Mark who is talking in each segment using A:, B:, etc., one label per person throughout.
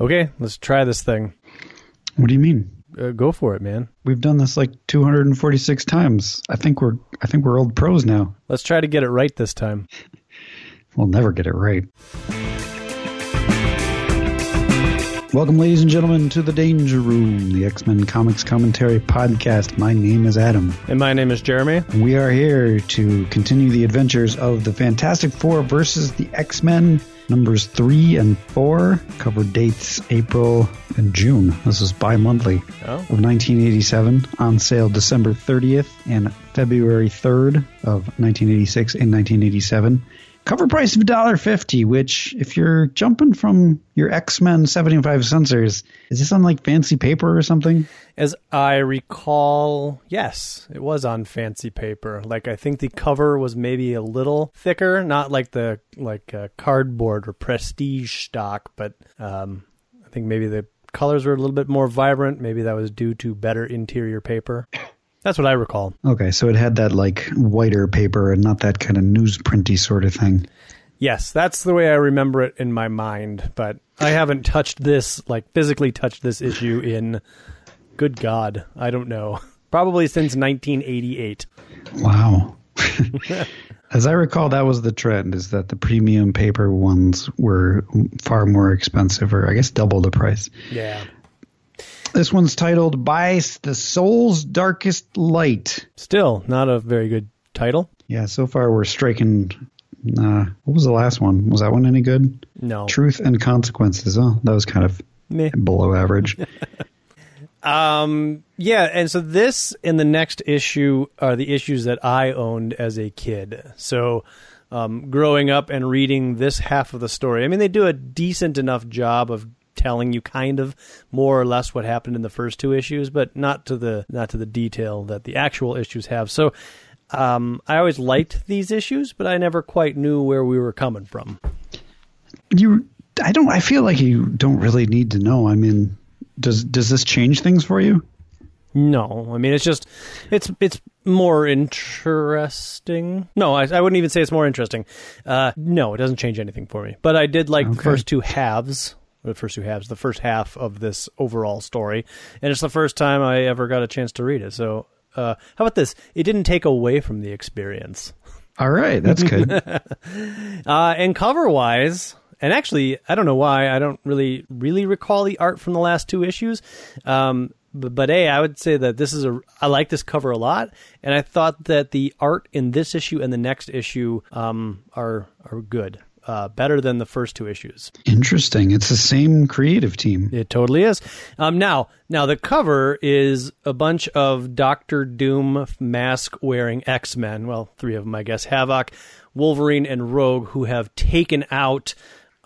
A: Okay, let's try this thing.
B: What do you mean?
A: Uh, go for it, man.
B: We've done this like 246 times. I think we're I think we're old pros now.
A: Let's try to get it right this time.
B: We'll never get it right. Welcome, ladies and gentlemen, to the Danger Room, the X Men Comics Commentary Podcast. My name is Adam.
A: And my name is Jeremy.
B: We are here to continue the adventures of the Fantastic Four versus the X Men, numbers three and four. Cover dates April and June. This is bi monthly
A: Oh.
B: of 1987, on sale December 30th and February 3rd of 1986 and 1987. Cover price of $1.50, which, if you're jumping from your X Men 75 censors, is this on like fancy paper or something?
A: As I recall, yes, it was on fancy paper. Like I think the cover was maybe a little thicker, not like the like uh, cardboard or prestige stock, but um, I think maybe the colors were a little bit more vibrant. Maybe that was due to better interior paper. That's what I recall.
B: Okay, so it had that like whiter paper and not that kind of newsprinty sort of thing.
A: Yes, that's the way I remember it in my mind, but I haven't touched this, like physically touched this issue in, good God, I don't know. Probably since 1988.
B: Wow. As I recall, that was the trend: is that the premium paper ones were far more expensive, or I guess double the price.
A: Yeah.
B: This one's titled "By the Soul's Darkest Light."
A: Still not a very good title.
B: Yeah, so far we're striking. Uh, what was the last one? Was that one any good?
A: No.
B: Truth and Consequences. Oh, that was kind of
A: Meh.
B: below average.
A: Um, yeah, and so this and the next issue are the issues that I owned as a kid. So, um, growing up and reading this half of the story, I mean, they do a decent enough job of telling you kind of more or less what happened in the first two issues, but not to the not to the detail that the actual issues have. So, um, I always liked these issues, but I never quite knew where we were coming from.
B: you, I don't. I feel like you don't really need to know. I mean, does does this change things for you?
A: No, I mean it's just it's it's more interesting. No, I, I wouldn't even say it's more interesting. Uh, no, it doesn't change anything for me. But I did like the first two halves. The first two halves, the first half of this overall story, and it's the first time I ever got a chance to read it. So, uh, how about this? It didn't take away from the experience.
B: All right, that's good.
A: Uh, and cover wise, and actually, I don't know why I don't really really recall the art from the last two issues. Um, but, but a, I would say that this is a I like this cover a lot, and I thought that the art in this issue and the next issue um, are are good, uh, better than the first two issues.
B: Interesting. It's the same creative team.
A: It totally is. Um, now, now the cover is a bunch of Doctor Doom mask wearing X Men. Well, three of them, I guess. Havoc, Wolverine, and Rogue, who have taken out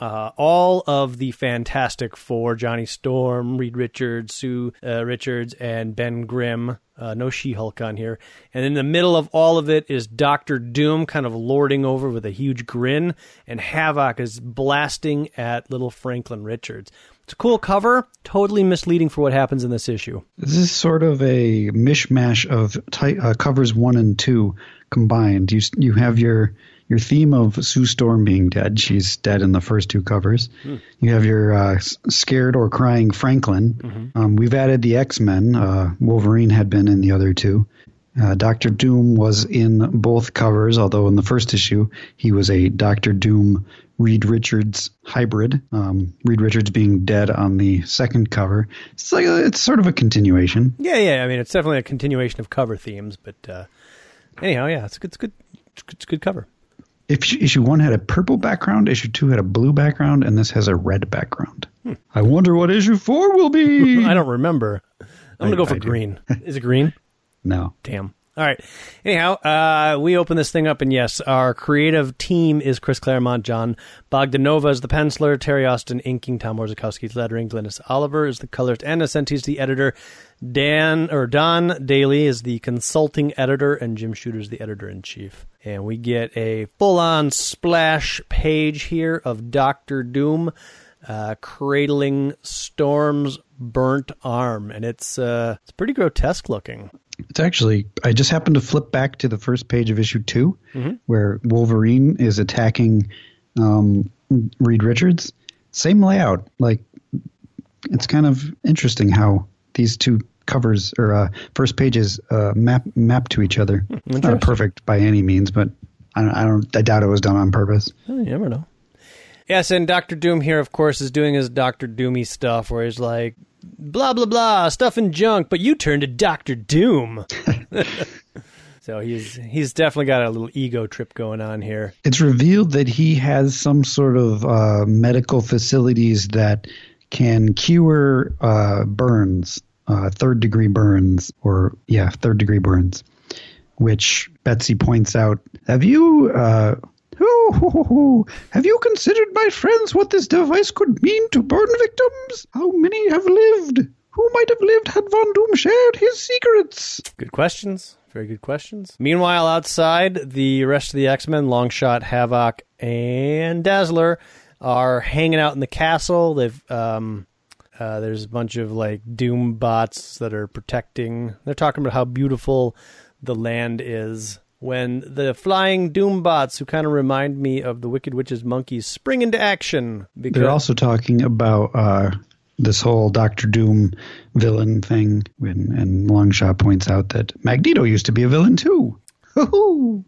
A: uh, all of the Fantastic Four: Johnny Storm, Reed Richards, Sue uh, Richards, and Ben Grimm. Uh, no She-Hulk on here. And in the middle of all of it is Doctor Doom, kind of lording over with a huge grin, and Havoc is blasting at little Franklin Richards. It's a cool cover, totally misleading for what happens in this issue.
B: This is sort of a mishmash of ty- uh, covers one and two combined. You you have your your theme of Sue Storm being dead. She's dead in the first two covers. You have your uh, scared or crying Franklin. Um, we've added the X Men. Uh, Wolverine had been in the other two. Uh, Doctor Doom was in both covers, although in the first issue he was a Doctor Doom Reed Richards hybrid. Um, Reed Richards being dead on the second cover. It's like a, it's sort of a continuation.
A: Yeah, yeah. I mean, it's definitely a continuation of cover themes, but uh, anyhow, yeah, it's a good, it's good, it's good, it's a good cover.
B: If issue one had a purple background, issue two had a blue background, and this has a red background. Hmm. I wonder what issue four will be.
A: I don't remember. I'm gonna go for
B: I do.
A: green. Is it green?
B: no.
A: Damn. All right. Anyhow, uh, we open this thing up, and yes, our creative team is Chris Claremont, Jon Bogdanove is the penciler, Terry Austin inking, Tom Orzechowski's lettering, Glynis Oliver is the colorist, and Ann Nocenti's the editor, Dan or Don Daley is the consulting editor, and Jim Shooter's the editor in chief. And we get a full-on splash page here of Doctor Doom uh, cradling Storm's burnt arm, and it's uh, it's pretty grotesque looking.
B: It's actually, I just happened to flip back to the first page of issue 2 where Wolverine is attacking um, Reed Richards. Same layout, like it's kind of interesting how these two covers or uh, first pages uh, map map to each other. It's not perfect by any means, but I don't, I don't. I doubt it was done on purpose.
A: You never know. Yes, and Doctor Doom here, of course, is doing his Doctor Doomy stuff, where he's like, blah blah blah, stuff and junk, but you turn to Doctor Doom. so he's he's definitely got a little ego trip going on here.
B: It's revealed that he has some sort of uh, medical facilities that can cure uh, burns, uh, third degree burns, or yeah, third degree burns. Which Betsy points out. Have you? Oh, have you considered, my friends, what this device could mean to burn victims? How many have lived? Who might have lived had Von Doom shared his secrets?
A: Good questions. Very good questions. Meanwhile, outside, the rest of the X Men, Longshot, Havoc, and Dazzler, are hanging out in the castle. They've um, uh, there's a bunch of like Doom bots that are protecting. They're talking about how beautiful the land is. When the flying Doom bots, who kind of remind me of the Wicked Witch's monkeys, spring into action. Because
B: They're also talking about uh, this whole Doctor Doom villain thing, when, and Longshot points out that Magneto used to be a villain too.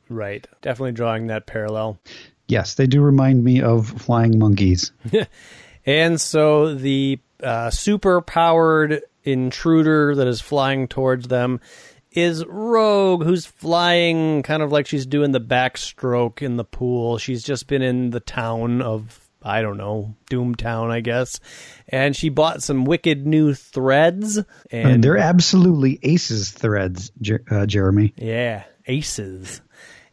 A: Right, definitely drawing that parallel.
B: Yes, they do remind me of flying monkeys.
A: And so the uh, super powered intruder that is flying towards them is Rogue, who's flying kind of like she's doing the backstroke in the pool. She's just been in the town of, I don't know, Doomtown, I guess. And she bought some wicked new threads.
B: And
A: And
B: they're absolutely aces threads, Jer- uh, Jeremy.
A: Yeah, aces.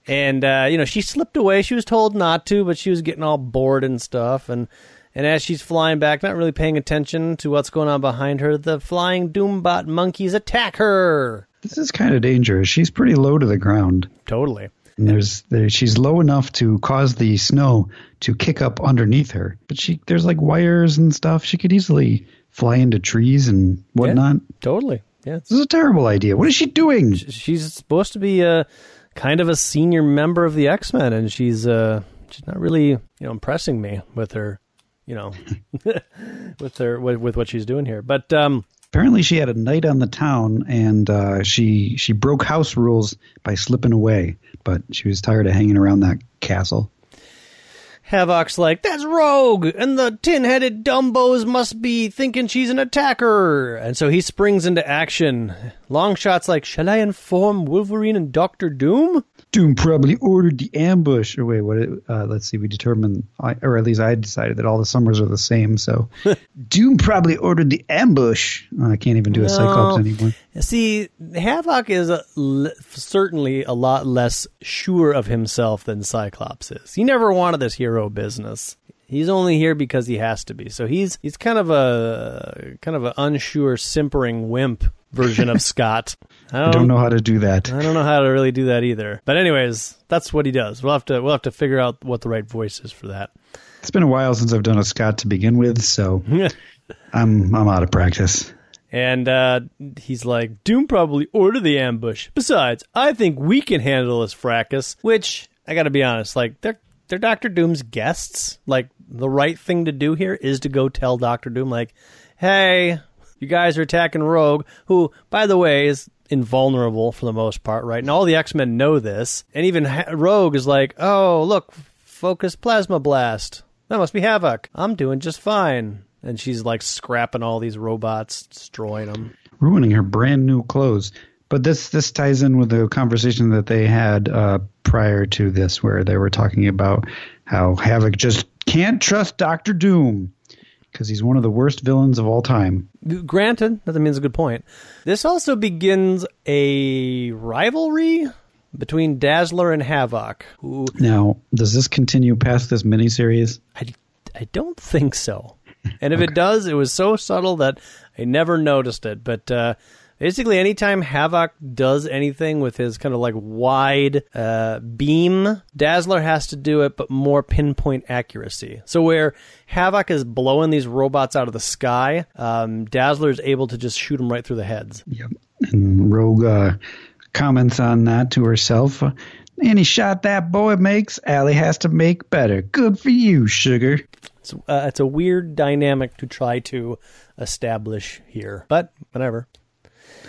A: And uh, you know, she slipped away. She was told not to, but she was getting all bored and stuff. And and as she's flying back, not really paying attention to what's going on behind her, the flying Doombot monkeys attack her.
B: This is kind of dangerous. She's pretty low to the ground.
A: Totally.
B: And there's there, she's low enough to cause the snow to kick up underneath her. But she there's like wires and stuff. She could easily fly into trees and whatnot.
A: Totally. Yeah.
B: This is a terrible idea. What is she doing?
A: she's supposed to be a kind of a senior member of the X Men, and she's uh she's not really you know impressing me with her, you know, with her with, with what she's doing here. But um.
B: Apparently, she had a night on the town, and uh, she she broke house rules by slipping away. But she was tired of hanging around that castle.
A: Havoc's like, that's Rogue, and the tin headed Dumbos must be thinking she's an attacker. And so he springs into action. Longshot's like, shall I inform Wolverine and Doctor Doom?
B: Doom probably ordered the ambush. Or wait, what? It, uh, let's see. We determined, or at least I decided that all the summers are the same. So, Doom probably ordered the ambush. Oh, I can't even do a Cyclops anymore.
A: See, Havoc is a, l- certainly a lot less sure of himself than Cyclops is. He never wanted this hero business. He's only here because he has to be. So he's he's kind of a kind of an unsure, simpering wimp version of Scott. I
B: I don't know how to do that.
A: I don't know how to really do that either. But anyways, that's what he does. We'll have to we'll have to figure out what the right voice is for that.
B: It's been a while since I've done a Scott to begin with, so I'm I'm out of practice.
A: and uh, he's like, Doom probably ordered the ambush. Besides, I think we can handle this fracas. Which I got to be honest, like they're they're Doctor Doom's guests. Like the right thing to do here is to go tell Doctor Doom, like, hey, you guys are attacking Rogue, who, by the way, is invulnerable for the most part, right? And all the X Men know this. And even ha- Rogue is like, oh, look, focus plasma blast. That must be Havoc. I'm doing just fine. And she's like scrapping all these robots, destroying them.
B: ruining her brand new clothes. But this this ties in with the conversation that they had uh, prior to this, where they were talking about how Havoc just can't trust Doctor Doom because he's one of the worst villains of all time.
A: Granted, that means a good point. This also begins a rivalry between Dazzler and Havoc, who
B: Now, does this continue past this miniseries?
A: I, I don't think so. And if it does, it was so subtle that I never noticed it. But uh, basically, anytime Havoc does anything with his kind of like wide uh, beam, Dazzler has to do it, but more pinpoint accuracy. So where Havoc is blowing these robots out of the sky, um, Dazzler is able to just shoot them right through the heads.
B: Yep. And Rogue uh, comments on that to herself. Any shot that boy makes, Allie has to make better. Good for you, sugar.
A: It's uh, it's a weird dynamic to try to establish here, but whatever.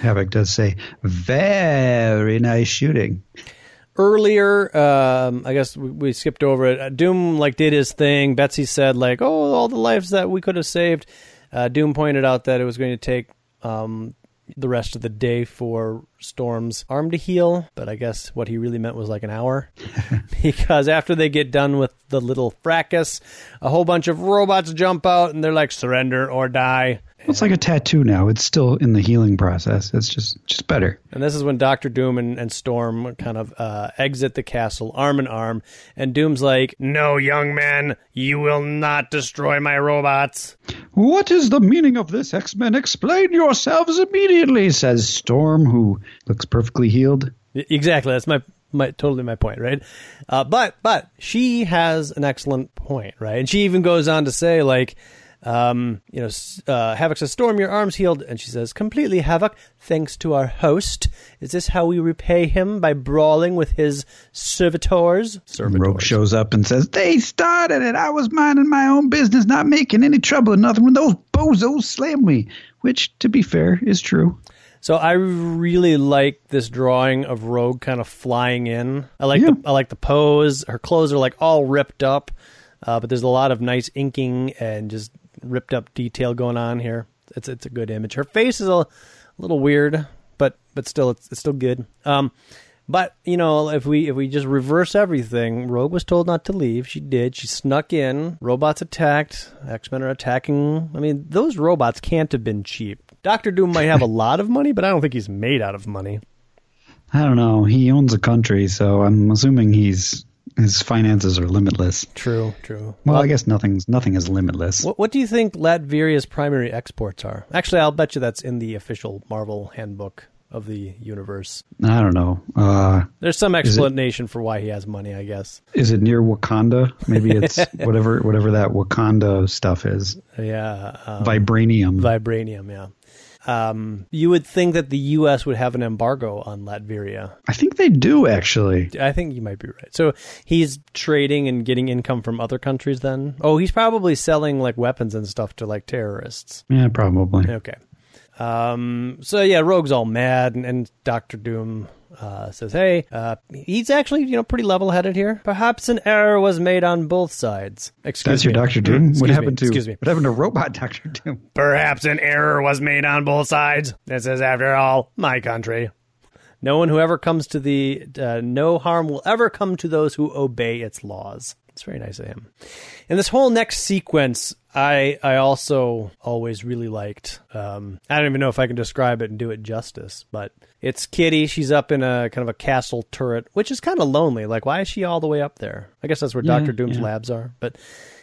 B: Havoc does say, "Very nice shooting."
A: earlier um, i guess we, we, skipped over it. Uh, doom like did his thing. Betsy said like oh all the lives that we could have saved. Uh, doom pointed out that it was going to take um, the rest of the day for storm's arm to heal but i guess what he really meant was like an hour. Because after they get done with the little fracas a whole bunch of robots jump out and they're like surrender or die
B: it's like a tattoo now. It's still in the healing process. It's just just better.
A: And this is when Doctor Doom and, and Storm kind of uh, exit the castle arm in arm, and Doom's like, "No, young man, you will not destroy my robots."
B: What is the meaning of this, X Men? Explain yourselves immediately," says Storm, who looks perfectly healed.
A: Exactly. That's my my totally my point, right? Uh, but but she has an excellent point, right? And she even goes on to say like um, you know, uh, Havoc says, Storm, your arm's healed. And she says, Completely, Havoc, thanks to our host. Is this how we repay him? By brawling with his servitors?
B: servitors. Rogue shows up and says, They started it. I was minding my own business, not making any trouble or nothing when those bozos slammed me. Which, to be fair, is true.
A: So I really like this drawing of Rogue kind of flying in. I like yeah. the I like the pose. Her clothes are like all ripped up, uh, but there's a lot of nice inking and just ripped up detail going on here. It's it's a good image. Her face is a, little weird, but but still it's, it's still good. Um, but you know, if we if we just reverse everything, Rogue was told not to leave. She did. She snuck in. Robots attacked. X Men are attacking. I mean, those robots can't have been cheap. Doctor Doom might have a lot of money, but I don't think he's made out of money.
B: I don't know. He owns a country, so I'm assuming he's his finances are limitless.
A: True, true.
B: Well, well I guess nothing's nothing is limitless.
A: What, what, do you think Latveria's primary exports are? Actually, I'll bet you that's in the official Marvel handbook of the universe.
B: I don't know. Uh,
A: There's some explanation it, for why he has money, I guess.
B: Is it near Wakanda? Maybe it's whatever whatever that Wakanda stuff is.
A: Yeah,
B: um, vibranium.
A: Vibranium, yeah. Um, you would think that the U.S. would have an embargo on Latveria.
B: I think they do, actually.
A: I think you might be right. So he's trading and getting income from other countries then? Oh, he's probably selling like weapons and stuff to like terrorists.
B: Yeah, probably.
A: Okay. Um, so yeah, Rogue's all mad, and, and Doctor Doom uh, says, "Hey, uh, he's actually you know pretty level-headed here. Perhaps an error was made on both sides."
B: Excuse That's me. your Doctor Doom. what happened me. to? Excuse me. What happened to Robot Doctor Doom?
A: Perhaps an error was made on both sides. This is, after all, my country. No one who ever comes to the uh, no harm will ever come to those who obey its laws. It's very nice of him. And this whole next sequence, I I also always really liked. Um, I don't even know if I can describe it and do it justice, but it's Kitty. She's up in a kind of a castle turret, which is kind of lonely. Like, why is she all the way up there? I guess that's where yeah, Doctor Doom's yeah. labs are. But,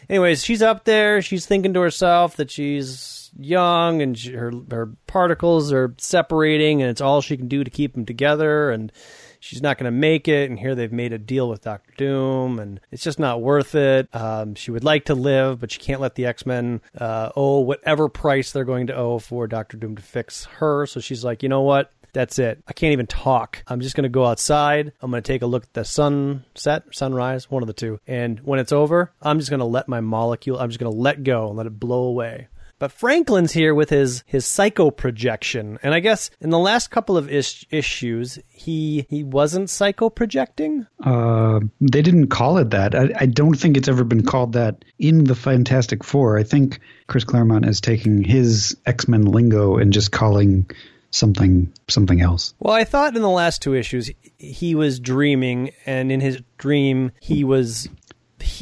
A: anyways, she's up there. She's thinking to herself that she's young and she, her her particles are separating, and it's all she can do to keep them together. And she's not going to make it. And here they've made a deal with Doctor Doom, and it's just not worth it. Um, she would like to live, but she can't let the X Men uh, owe whatever price they're going to owe for Doctor Doom to fix her. So she's like, you know what? That's it. I can't even talk. I'm just going to go outside. I'm going to take a look at the sunset, sunrise, one of the two. And when it's over, I'm just going to let my molecule, I'm just going to let go and let it blow away. But Franklin's here with his his psycho projection, and I guess in the last couple of is- issues, he he wasn't psycho projecting.
B: Uh, they didn't call it that. I, I don't think it's ever been called that in the Fantastic Four. I think Chris Claremont is taking his X Men lingo and just calling something something else.
A: Well, I thought in the last two issues he was dreaming, and in his dream he was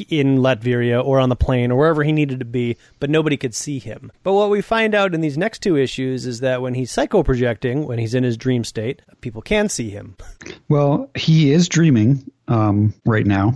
A: in Latveria or on the plane or wherever he needed to be, but nobody could see him. But what we find out in these next two issues is that when he's psycho projecting, when he's in his dream state, people can see him.
B: Well, he is dreaming um, right now,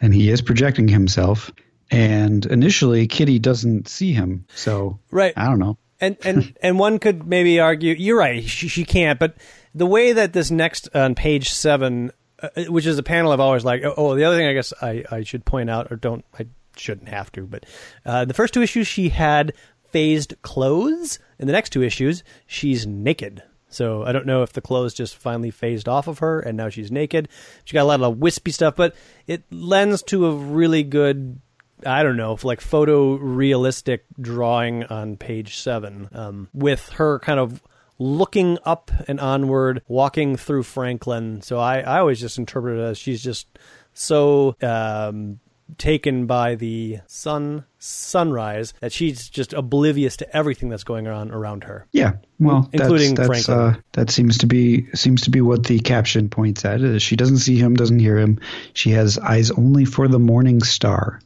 B: and he is projecting himself. And initially, Kitty doesn't see him, so
A: right.
B: I don't know.
A: And and and one could maybe argue you're right. She, she can't, but the way that this next on page seven uh, which is a panel I've always liked. Oh, the other thing I guess I, I should point out, or don't, I shouldn't have to, but uh, the first two issues she had phased clothes. In the next two issues, she's naked. So I don't know if the clothes just finally phased off of her and now she's naked. She got a lot of wispy stuff, but it lends to a really good I don't know, like photorealistic drawing on page seven, um, with her kind of looking up and onward, walking through Franklin. So I, I always just interpret it as she's just so um, taken by the sun sunrise that she's just oblivious to everything that's going on around her.
B: Yeah, well,
A: including
B: that's, that's,
A: Franklin.
B: Uh, that seems to be seems to be what the caption points at. Is she doesn't see him, doesn't hear him. She has eyes only for the morning star.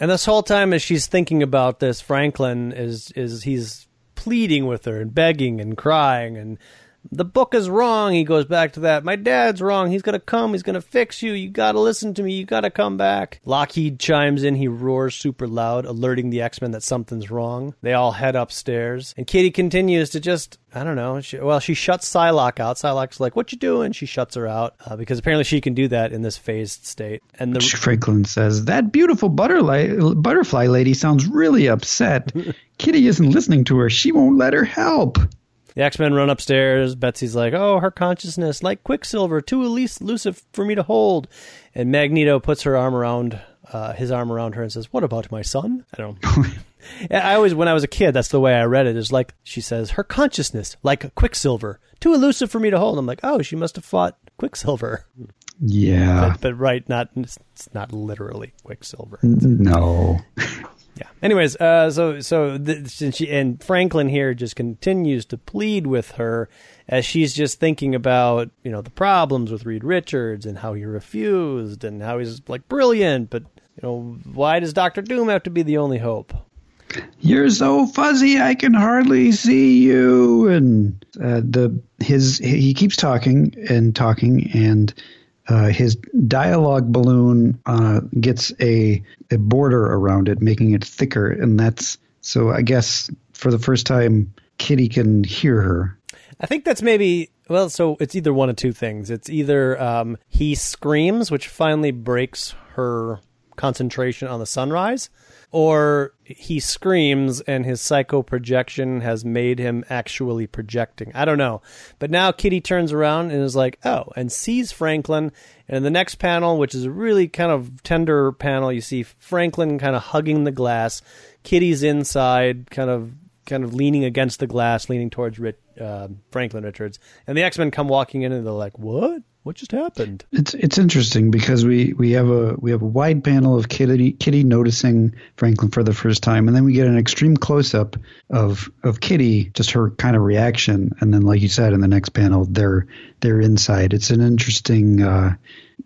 A: And this whole time, as she's thinking about this, Franklin is is he's pleading with her and begging and crying and the book is wrong. He goes back to that. My dad's wrong. He's going to come. He's going to fix you. You got to listen to me. You got to come back. Lockheed chimes in. He roars super loud, alerting the X Men that something's wrong. They all head upstairs. And Kitty continues to just, I don't know. She, well, she shuts Psylocke out. Psylocke's like, What you doing? She shuts her out uh, because apparently she can do that in this phased state. And the.
B: Franklin says, That beautiful butterfly, butterfly lady sounds really upset. Kitty isn't listening to her. She won't let her help.
A: The X Men run upstairs. Betsy's like, "Oh, her consciousness, like Quicksilver, too elusive for me to hold." And Magneto puts her arm around uh, his arm around her and says, "What about my son?" I don't. I always, when I was a kid, that's the way I read it. Is like she says, "Her consciousness, like Quicksilver, too elusive for me to hold." I'm like, "Oh, she must have fought Quicksilver."
B: Yeah,
A: but, but right, not it's not literally Quicksilver.
B: No.
A: Yeah. Anyways, uh, so so since she and Franklin here just continues to plead with her as she's just thinking about you know the problems with Reed Richards and how he refused and how he's like brilliant, but you know why does Doctor Doom have to be the only hope?
B: You're so fuzzy, I can hardly see you. And uh, the his he keeps talking and talking and uh, his dialogue balloon uh, gets a, a border around it, making it thicker, and that's so. I guess for the first time, Kitty can hear her.
A: I think that's maybe well. So it's either one of two things. It's either um, he screams, which finally breaks her concentration on the sunrise, or he screams and his psycho projection has made him actually projecting. I don't know. But now Kitty turns around and is like, oh, and sees Franklin. And in the next panel, which is a really kind of tender panel, you see Franklin kind of hugging the glass. Kitty's inside, kind of kind of leaning against the glass, leaning towards Rich, uh, Franklin Richards. And the X Men come walking in and they're like, what? What just happened?
B: It's it's interesting because we, we have a we have a wide panel of Kitty Kitty noticing Franklin for the first time, and then we get an extreme close up of of Kitty, just her kind of reaction, and then like you said in the next panel, they're they're inside. It's an interesting uh,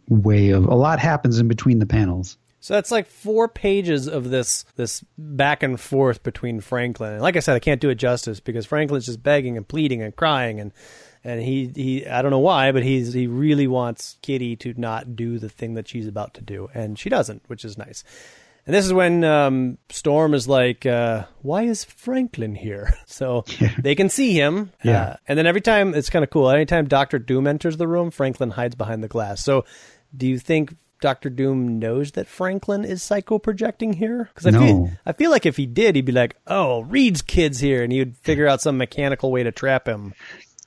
B: way of a lot happens in between the panels.
A: So that's like four pages of this this back and forth between Franklin. And like I said, I can't do it justice because Franklin's just begging and pleading and crying and and he he I don't know why, but he's he really wants Kitty to not do the thing that she's about to do, and she doesn't, which is nice. And this is when um, Storm is like, uh, "Why is Franklin here?" So yeah. they can see him.
B: Yeah.
A: Uh, and then every time it's kind of cool. Anytime Doctor Doom enters the room, Franklin hides behind the glass. So, do you think Doctor Doom knows that Franklin is psycho projecting here? Because I
B: no.
A: feel I feel like if he did, he'd be like, "Oh, Reed's kid's here," and he would figure out some mechanical way to trap him.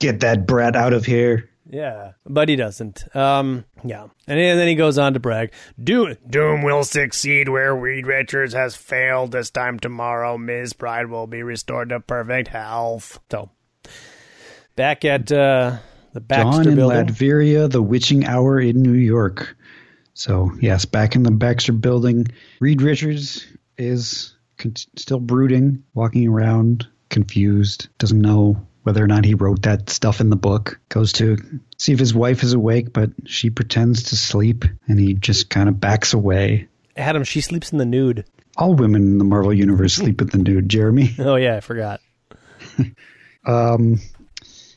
B: Get that brat out of here.
A: Yeah, but he doesn't. Um, yeah, and then he goes on to brag, "Doom, Doom will succeed where Reed Richards has failed. This time tomorrow, Ms. Pride will be restored to perfect health." So, back at uh, the Baxter
B: Dawn in
A: building,
B: Latveria, the witching hour in New York. So yes, back in the Baxter building, Reed Richards is con- still brooding, walking around, confused, doesn't know whether or not he wrote that stuff in the book. Goes to see if his wife is awake, but she pretends to sleep, and he just kind of backs away.
A: Adam, she sleeps in the nude.
B: All women in the Marvel universe sleep in the nude. Jeremy.
A: Oh yeah, I forgot.
B: um,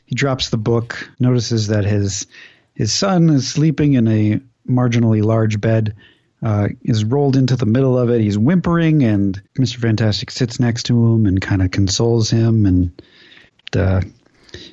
B: he drops the book, notices that his his son is sleeping in a marginally large bed. Uh, is rolled into the middle of it. He's whimpering, and Mr. Fantastic sits next to him and kind of consoles him. And uh,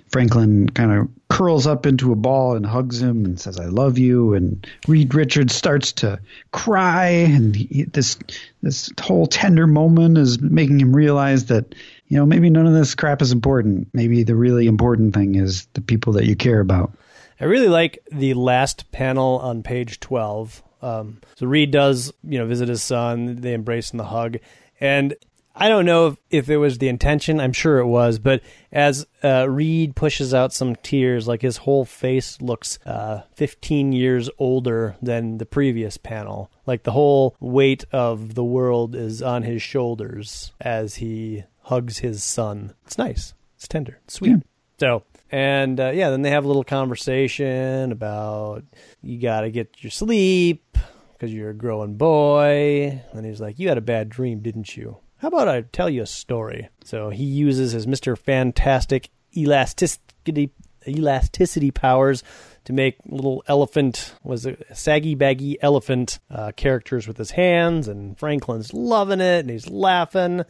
B: Franklin kind of curls up into a ball and hugs him and says, "I love you." And Reed Richards starts to cry, and he, this this whole tender moment is making him realize that you know maybe none of this crap is important. Maybe the really important thing is the people that you care about.
A: I really like the last panel on page twelve Um, so Reed does, you know, visit his son. They embrace in the hug, and I don't know if, if it was the intention. I'm sure it was, but as uh, Reed pushes out some tears, like his whole face looks uh, 15 years older than the previous panel. Like the whole weight of the world is on his shoulders as he hugs his son. It's nice. It's tender. It's sweet.
B: Yeah.
A: So, and uh, yeah, then they have a little conversation about you got to get your sleep because you're a growing boy. And he's like, You had a bad dream, didn't you? How about I tell you a story? So he uses his Mr. Fantastic elasticity elasticity powers to make little elephant was it saggy baggy elephant uh, characters with his hands and Franklin's loving it and he's laughing.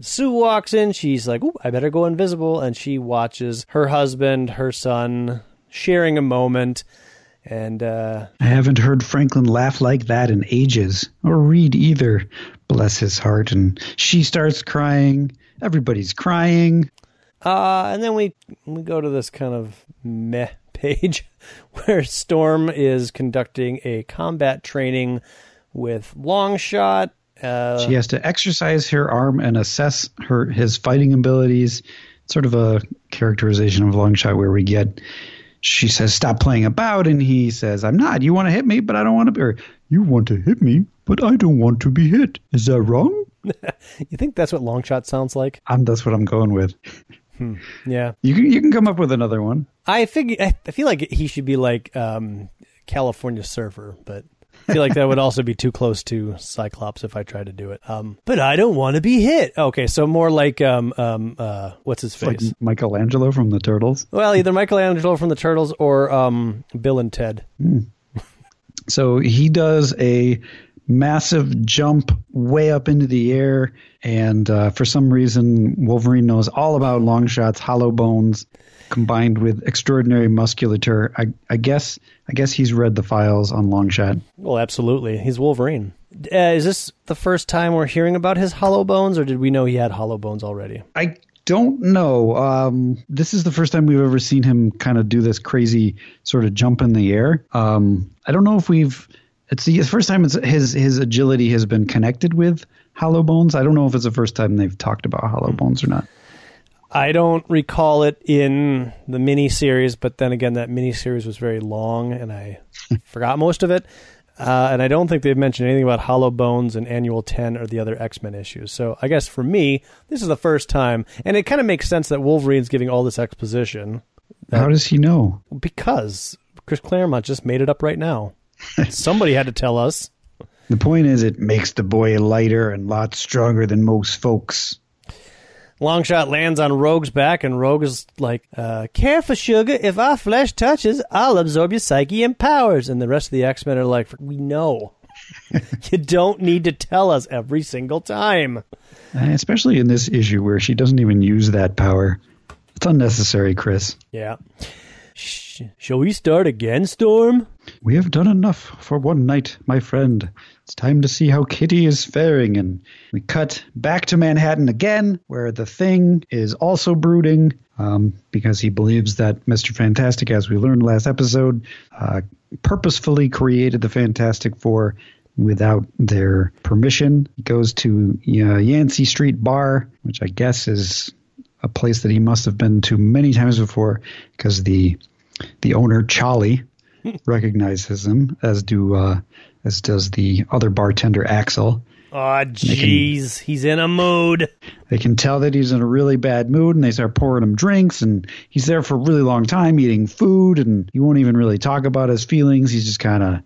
A: Sue walks in. She's like, I better go invisible. And she watches her husband, her son, sharing a moment. And uh,
B: I haven't heard Franklin laugh like that in ages, or Reed either. Bless his heart. And she starts crying. Everybody's crying.
A: uh, and then we we go to this kind of meh page where Storm is conducting a combat training with Longshot. Uh,
B: She has to exercise her arm and assess her his fighting abilities. Sort of a characterization of Longshot where we get she says stop playing about and he says I'm not. You want to hit me, but I don't want to or you want to hit me, but I don't want to be hit. Is that wrong?
A: you think that's what Longshot sounds like?
B: Um, that's what I'm going with.
A: Yeah.
B: You can you can come up with another one.
A: I think I feel like he should be like um, California Surfer, but I feel like that would also be too close to Cyclops if I tried to do it. Um, but I don't want to be hit. Okay, so more like um, um, uh, what's his
B: Like
A: face?
B: Michelangelo from the Turtles.
A: well, either Michelangelo from the Turtles or um, Bill and Ted.
B: So he does a massive jump way up into the air, and uh, for some reason, Wolverine knows all about Longshot's, hollow bones, combined with extraordinary musculature. I, I guess I guess he's read the files on Longshot.
A: Well, absolutely, he's Wolverine. Uh, is this the first time we're hearing about his hollow bones, or did we know he had hollow bones already?
B: I don't know. Um, this is the first time we've ever seen him kind of do this crazy sort of jump in the air. Um, I don't know if we've. It's the first time it's, his his agility has been connected with hollow bones. I don't know if it's the first time they've talked about hollow bones or not.
A: I don't recall it in the mini series, but then again, that mini series was very long, and I forgot most of it. Uh, and I don't think they've mentioned anything about Hollow Bones in Annual 10 or the other X Men issues. So I guess for me, this is the first time. And it kind of makes sense that Wolverine's giving all this exposition
B: How does he know?
A: because Chris Claremont just made it up right now. Somebody had to tell us.
B: The point is, it makes the boy lighter and lots stronger than most folks.
A: Longshot lands on Rogue's back, and Rogue is like, uh, Careful, sugar. If our flesh touches, I'll absorb your psyche and powers. And the rest of the X Men are like, We know. you don't need to tell us every single time.
B: Especially in this issue where she doesn't even use that power. It's unnecessary, Chris.
A: Yeah. Sh- shall we start again, Storm?
B: We have done enough for one night, my friend. It's time to see how Kitty is faring. And we cut back to Manhattan again, where the thing is also brooding um, because he believes that Mr. Fantastic, as we learned last episode, uh, purposefully created the Fantastic Four without their permission. He goes to uh, Yancey Street Bar, which I guess is a place that he must have been to many times before because the the owner Charlie recognizes him as do uh, as does the other bartender Axel.
A: Aw, jeez. He's in a mood.
B: They can tell that he's in a really bad mood and they start pouring him drinks and he's there for a really long time eating food and he won't even really talk about his feelings. He's just kind of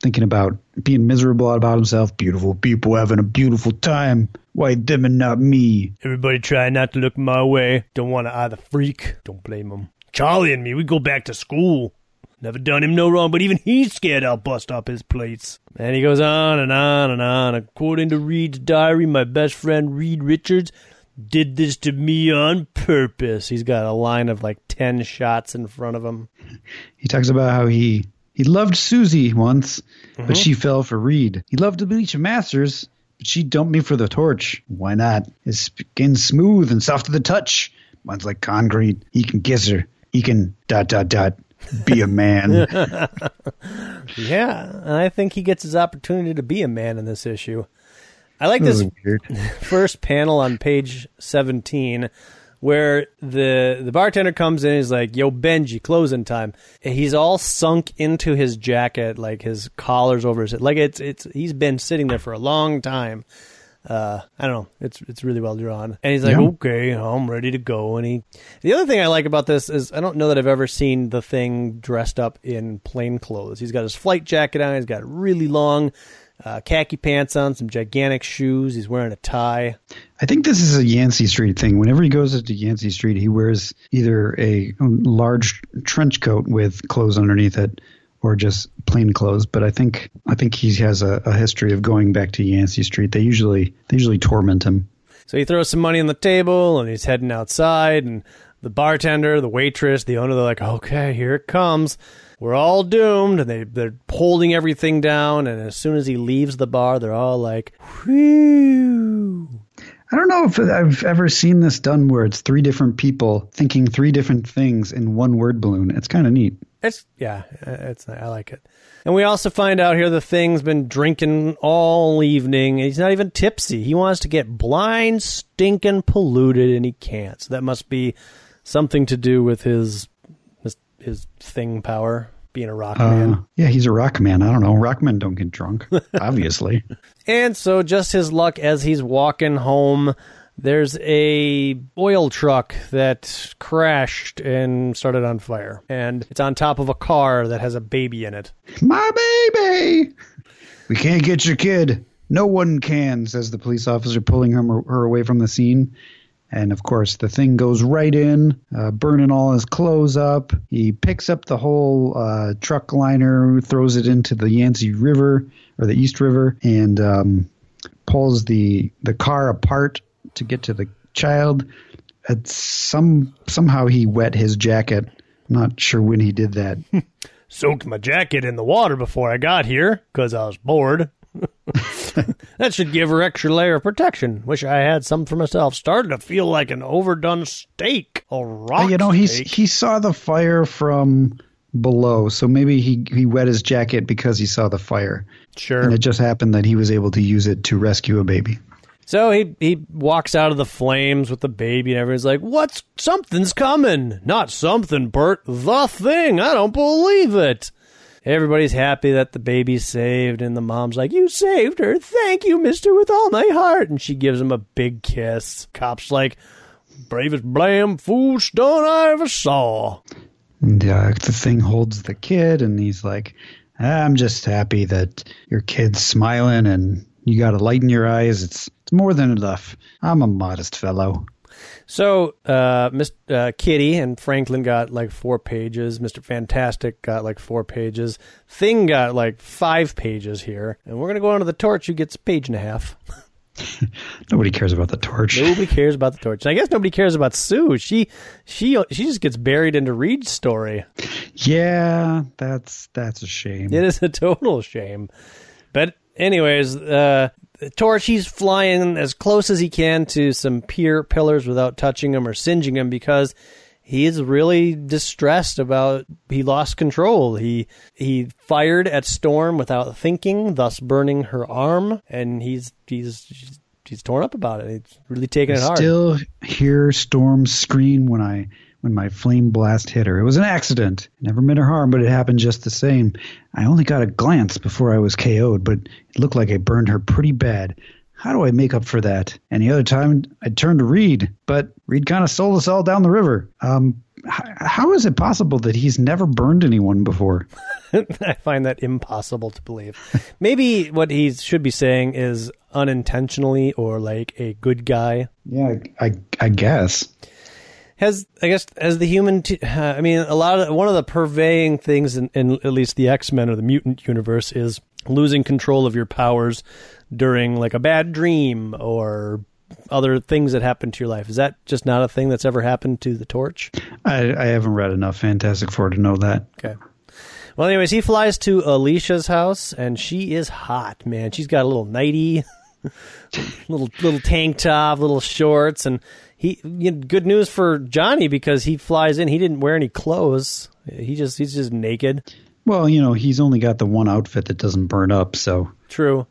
B: thinking about being miserable about himself. Beautiful people having a beautiful time. Why them and not me?
A: Everybody try not to look my way. Don't want to either freak. Don't blame him. Charlie and me, we go back to school. Never done him no wrong, but even he's scared I'll bust up his plates. And he goes on and on and on. According to Reed's diary, my best friend Reed Richards did this to me on purpose. He's got a line of like 10 shots in front of him.
B: He talks about how he he loved Susie once, but mm-hmm. she fell for Reed. He loved of Masters, but she dumped me for the torch. Why not? His skin's smooth and soft to the touch. Mine's like concrete. He can kiss her. He can dot dot dot. Be a man.
A: Yeah, and I think he gets his opportunity to be a man in this issue. I like this first panel on page 17 where the the bartender comes in he's like yo benji closing time he's all sunk into his jacket like his collar's over his head like it's it's he's been sitting there for a long time uh, I don't know. It's it's really well drawn, and he's like,
B: Yeah.
A: "Okay, I'm ready to go." And he, the other thing I like about this is I don't know that I've ever seen the thing dressed up in plain clothes. He's got his flight jacket on. He's got really long uh, khaki pants on, some gigantic shoes. He's wearing a tie.
B: I think this is a Yancey Street thing. Whenever he goes into Yancey Street, he wears either a large trench coat with clothes underneath it, or just plain clothes. But I think I think he has a, a history of going back to Yancey Street. They usually they usually torment him.
A: So he throws some money on the table and he's heading outside. And the bartender, the waitress, the owner, they're like, okay, here it comes. We're all doomed. And they, they're holding everything down. And as soon as he leaves the bar, they're all like, whew.
B: I don't know if I've ever seen this done where it's three different people thinking three different things in one word balloon. It's kind of neat.
A: It's, yeah, uh, it's, I like it. And we also find out here the thing's been drinking all evening. He's not even tipsy. He wants to get blind, stinking polluted, and he can't. So that must be something to do with his his, thing power, being a rock man.
B: Uh, yeah, he's a rock man. I don't know. Rock men don't get drunk, obviously.
A: And so, just his luck as he's walking home, there's a oil truck that crashed and started on fire, and it's on top of a car that has a baby in it.
B: My baby! We can't get your kid. No one can, says the police officer, pulling him her away from the scene. And of course, the thing goes right in, uh, burning all his clothes up. He picks up the whole uh, truck liner, throws it into the Yangtze River or the East River, and um, pulls the the car apart to get to the child. At some somehow he wet his jacket. Not sure when he did that.
A: Soaked my jacket in the water before I got here because I was bored. That should give her extra layer of protection. Wish I had some for myself. Started to feel like an overdone steak, a rock
B: you know, he he saw the fire from below, so maybe he he wet his jacket because he saw the fire,
A: sure.
B: and it just happened that he was able to use it to rescue a baby.
A: So he he walks out of the flames with the baby, and everyone's like, "What's something's coming? Not something, Bert. The thing. I don't believe it." Everybody's happy that the baby's saved, and the mom's like, "You saved her. Thank you, Mister, with all my heart." And she gives him a big kiss. Cop's like, "Bravest blam fool stone I ever saw."
B: And uh, the thing holds the kid, and he's like, "I'm just happy that your kid's smiling, and you got a light in your eyes. It's it's more than enough. I'm a modest fellow."
A: So, uh, Miss uh, Kitty and Franklin got like four pages. Mister Fantastic got like four pages. Thing got like five pages here, and we're gonna go on to the Torch, who gets a page and a half.
B: Nobody cares about the torch.
A: Nobody cares about the Torch. And I guess nobody cares about Sue. She she she just gets buried into Reed's story.
B: Yeah, that's that's a shame.
A: It is a total shame. But anyways, uh, Torch he's flying as close as he can to some pier pillars without touching them or singeing them because he is really distressed about he lost control. He he fired at Storm without thinking, thus burning her arm, and he's he's he's torn up about it. He's really taking it
B: I
A: hard.
B: still hear Storm scream when I when my flame blast hit her. It was an accident. It never meant her harm, but it happened just the same. I only got a glance before I was KO'd, but it looked like I burned her pretty bad. How do I make up for that? Any other time, I'd turn to Reed, but Reed kind of sold us all down the river. Um, h- how is it possible that he's never burned anyone before?
A: I find that impossible to believe. Maybe what he should be saying is unintentionally or like a good guy.
B: Yeah, I, I guess.
A: Has I guess as the human, t- uh, I mean, a lot of one of the purveying things in, in at least the X Men or the mutant universe is losing control of your powers during like a bad dream or other things that happen to your life. Is that just not a thing that's ever happened to the Torch?
B: I, I haven't read enough Fantastic Four to know that.
A: Okay. Well, anyways, he flies to Alicia's house, and she is hot, man. She's got a little nighty, little little tank top, little shorts, and he you know, good news for Johnny because he flies in. He didn't wear any clothes. He just he's just naked.
B: Well, you know, he's only got the one outfit that doesn't burn up, so
A: True.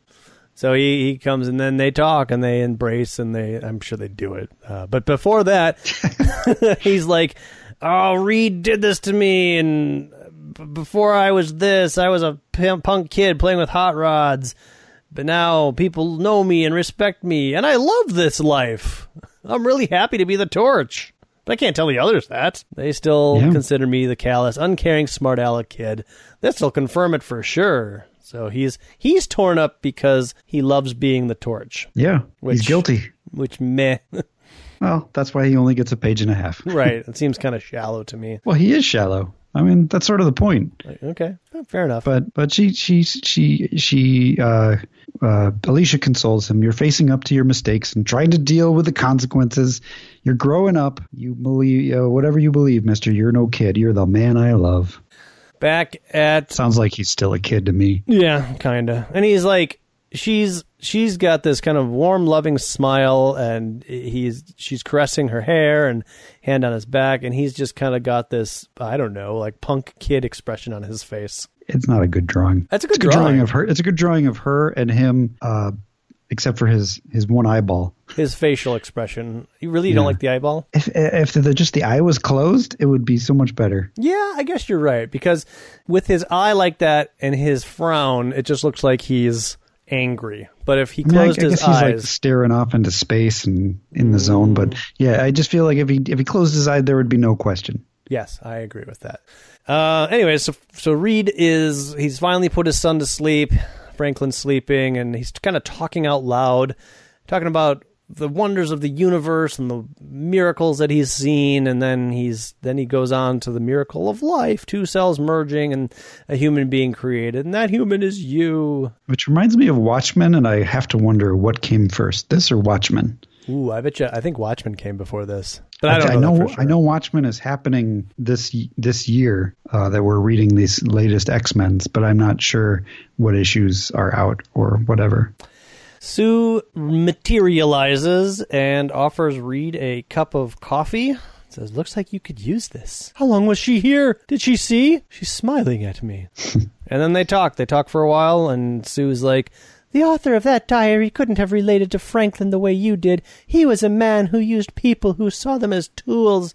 A: So he, he comes and then they talk and they embrace and they I'm sure they do it. Uh, but before that, he's like, "Oh, Reed did this to me, and before I was this, I was a punk kid playing with hot rods, but now people know me and respect me, and I love this life. I'm really happy to be the torch." But I can't tell the others that. They still
B: Yeah.
A: consider me the callous, uncaring, smart aleck kid. This'll confirm it for sure. So he's he's torn up because he loves being the torch.
B: yeah,
A: Which-
B: he's guilty.
A: Which meh.
B: Well, that's why he only gets a page and a half.
A: right. It seems kind of shallow to me.
B: Well, he is shallow. I mean, that's sort of the point.
A: Okay, well, fair enough.
B: But but she she she she uh, uh, Alicia consoles him. You're facing up to your mistakes and trying to deal with the consequences. You're growing up. You believe uh, whatever you believe, Mister. You're no kid. You're the man I love.
A: Back at
B: Sounds like he's still a kid to me.
A: yeah, kind of. And he's like, she's she's got this kind of warm, loving smile, and he's she's caressing her hair and hand on his back, and he's just kind of got this I don't know, like punk kid expression on his face.
B: It's not a good drawing.
A: That's a good
B: It's
A: drawing.
B: of her. It's a good drawing of her and him, uh, except for his his one eyeball.
A: His facial expression. You really don't like the eyeball?
B: If if the, just the eye was closed, it would be so much better.
A: Yeah, I guess you're right because with his eye like that and his frown, it just looks like he's angry. But if he
B: I mean, I, I
A: closed
B: guess
A: his
B: he's like
A: eyes,
B: staring off into space and in the zone. But yeah, I just feel like if he if he closed his eye, there would be no question.
A: yes, I agree with that. Uh, anyway, so so Reed is he's finally put his son to sleep. Franklin's sleeping, and he's kind of talking out loud, talking about the wonders of the universe and the miracles that he's seen and then he's then he goes on to the miracle of life two cells merging and a human being created and that human is you
B: Which reminds me of Watchmen, and I have to wonder what came first, this or Watchmen.
A: Ooh, I bet you. I think Watchmen came before this, but I don't
B: I
A: know.
B: know.
A: that for sure.
B: I know Watchmen is happening this this year uh, that we're reading these latest X Men's, but I'm not sure what issues are out or whatever.
A: Sue materializes and offers Reed a cup of coffee. Says, "Looks like you could use this." How long was she here? Did she see? She's smiling at me. and then they talk. They talk for a while, and Sue's like. The author of that diary couldn't have related to Franklin the way you did. He was a man who used people who saw them as tools.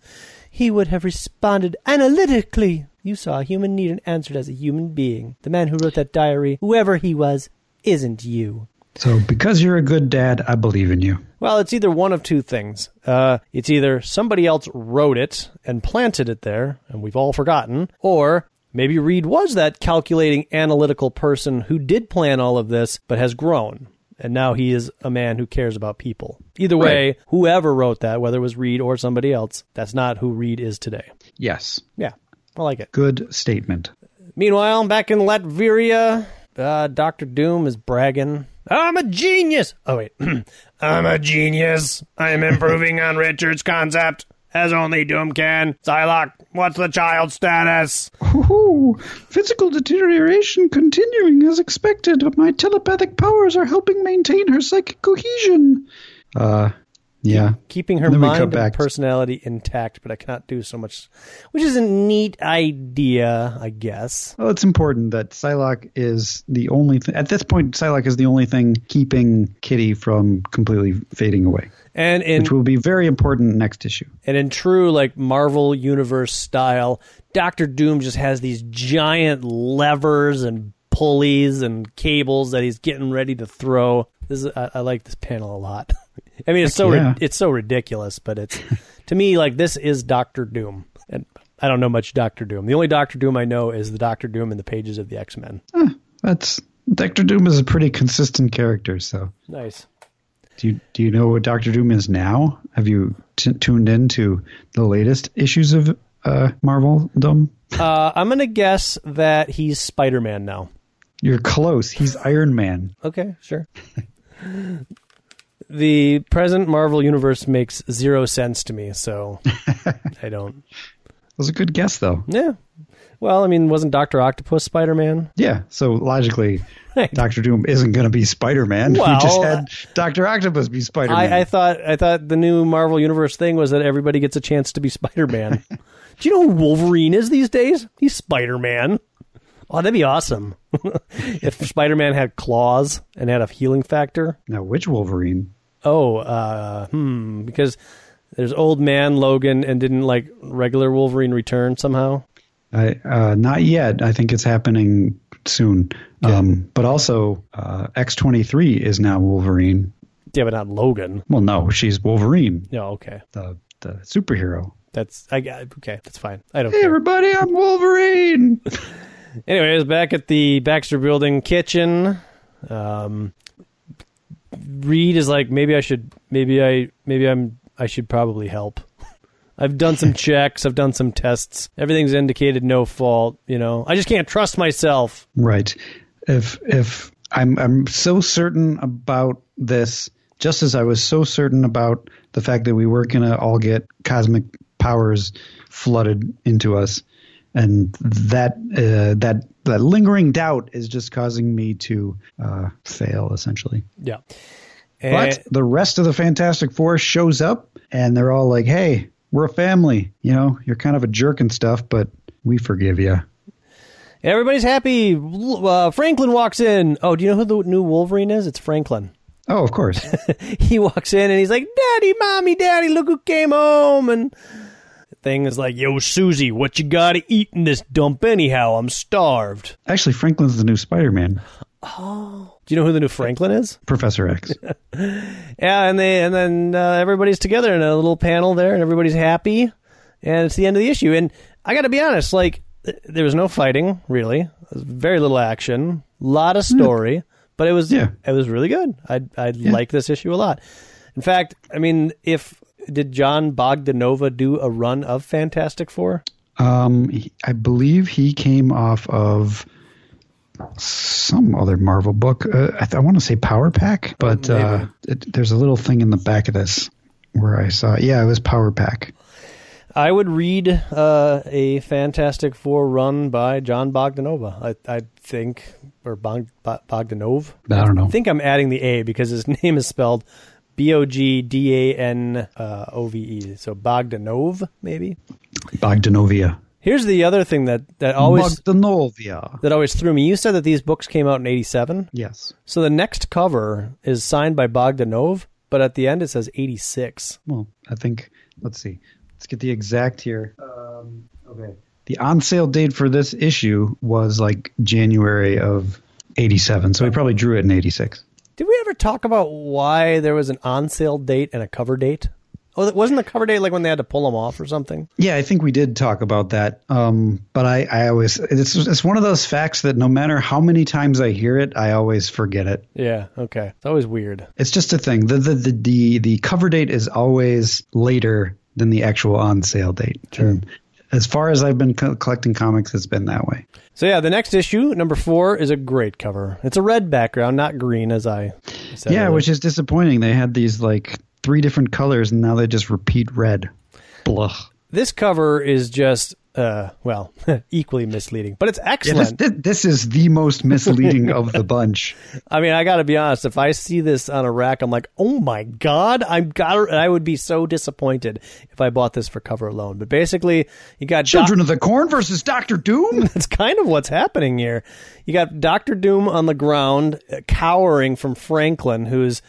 A: He would have responded analytically. You saw a human need and answered as a human being. The man who wrote that diary, whoever he was, isn't you.
B: So because you're a good dad, I believe in you.
A: Well, it's either one of two things. Uh, it's either somebody else wrote it and planted it there, and we've all forgotten, or maybe Reed was that calculating, analytical person who did plan all of this, but has grown. And now he is a man who cares about people. Either way,
B: Right.
A: whoever wrote that, whether it was Reed or somebody else, that's not who Reed is today.
B: Yes.
A: Yeah, I like it.
B: Good statement.
A: Meanwhile, back in Latveria, uh, Doctor Doom is bragging. I'm a genius. Oh wait, I'm a genius. I'm improving on Richard's concept as only Doom can. Psylocke, what's the child status?
B: Ooh, physical deterioration continuing as expected, but my telepathic powers are helping maintain her psychic cohesion. Uh, yeah.
A: Keeping her mind and personality intact, but I cannot do so much, which is a neat idea, I guess.
B: Well, it's important that Psylocke is the only thing. At this point, Psylocke is the only thing keeping Kitty from completely fading away,
A: And in
B: which will be very important next issue.
A: And in true like Marvel universe style, Doctor Doom just has these giant levers and pulleys and cables that he's getting ready to throw. This is, I, I like this panel a lot. I mean, it's so
B: yeah.
A: it's so ridiculous, but it's to me like this is Doctor Doom, and I don't know much Doctor Doom. The only Doctor Doom I know is the Doctor Doom in the pages of the X Men.
B: That's Doctor Doom is a pretty consistent character. So,
A: Nice.
B: do you do you know what Doctor Doom is now? Have you t- tuned into the latest issues of uh, Marvel? Doom?
A: Uh, I'm gonna guess that he's Spider Man now.
B: You're close. He's Iron Man.
A: Okay, sure. the present Marvel universe makes zero sense to me, so I don't.
B: It was a good guess, though.
A: Yeah. Well, I mean, wasn't Doctor Octopus Spider Man?
B: Yeah, so logically, Doctor Doom isn't going to be Spider Man.
A: Well,
B: we just had Doctor Octopus be Spider Man.
A: I, I thought I thought the new Marvel Universe thing was that everybody gets a chance to be Spider Man. Do you know who Wolverine is these days? He's Spider Man. Oh, that'd be awesome. if Spider Man had claws and had a healing factor.
B: now, which Wolverine?
A: Oh, uh, hmm. Because there's old man Logan and didn't like regular Wolverine return somehow.
B: I, uh, not yet. I think it's happening soon. Um, but also, uh, X23 is now Wolverine.
A: Yeah, but not Logan.
B: Well, no, she's Wolverine,
A: Yeah, okay.
B: the, the superhero.
A: That's I got okay. That's fine. I don't
B: Hey,
A: care.
B: everybody, I'm Wolverine.
A: Anyways, back at the Baxter Building kitchen, um, Reed is like, maybe I should, maybe I, maybe I'm, I should probably help. I've done some checks, I've done some tests. Everything's indicated no fault. You know, I just can't trust myself.
B: Right. If if I'm I'm so certain about this, just as I was so certain about the fact that we were gonna all get cosmic powers flooded into us, and that uh, that that lingering doubt is just causing me to uh, fail essentially.
A: Yeah.
B: But the rest of the Fantastic Four shows up, and they're all like, "Hey, we're a family. You know, you're kind of a jerk and stuff, but we forgive you."
A: everybody's happy. Uh, Franklin walks in. Oh, do you know who the new Wolverine is? It's Franklin.
B: Oh, of course.
A: he walks in and he's like, "Daddy, mommy, daddy, look who came home!" And thing is like, "Yo, Susie, what you got to eat in this dump anyhow? I'm starved."
B: Actually, Franklin's the new Spider-Man, Oh.
A: Do you know who the new Franklin is?
B: Professor X.
A: Yeah, and they and then uh, everybody's together in a little panel there, and everybody's happy, and it's the end of the issue. And I got to be honest, like th- there was no fighting really, very little action, a lot of story, but it was
B: Yeah.
A: it was really good. I I like this issue a lot. In fact, I mean, if did Jon Bogdanova do a run of Fantastic Four?
B: Um, he- I believe he came off of some other Marvel book. Uh, I, th- I want to say Power Pack, but uh, it, there's a little thing in the back of this where I saw. Yeah, it was Power Pack.
A: I would read uh, a Fantastic Four run by Jon Bogdanova. I, I think, or Bog, Bogdanov.
B: I don't know.
A: I think I'm adding the A because his name is spelled B O G D A N uh, O V E. So Bogdanov, maybe.
B: Bogdanovia.
A: Here's the other thing that that always
B: Bogdanovia.
A: that always threw me. You said that these books came out in '87,
B: Yes.
A: so the next cover is signed by Bogdanov, but at the end it says '86.
B: Well, I think. Let's see. Let's get the exact here. Um, okay. The on sale date for this issue was like January of '87, so he probably drew it in '86.
A: Did we ever talk about why there was an on sale date and a cover date? Oh, that- wasn't the cover date like when they had to pull them off or something?
B: Yeah, I think we did talk about that. Um, but I, I always it's it's one of those facts that no matter how many times I hear it, I always forget it.
A: Yeah, okay. It's always weird.
B: It's just a thing. The the the the, the cover date is always later than the actual on sale date. Sure. As far as I've been co- collecting comics, it's been that way.
A: So yeah, the next issue, number four, is a great cover. It's a red background, not green, as I said.
B: yeah,
A: earlier.
B: which is disappointing. They had these like three different colors, and now they just repeat red. Blah.
A: this cover is just uh, well, equally misleading, but it's
B: Yeah, this,
A: excellent.
B: this, is the most misleading of the bunch.
A: I mean, I got to be honest. If I see this on a rack, I'm like, oh my god, I'm got. I would be so disappointed if I bought this for cover alone. But basically, you got Doc-
B: Children of the Corn versus Doctor Doom.
A: That's kind of what's happening here. You got Doctor Doom on the ground, uh, cowering from Franklin, who's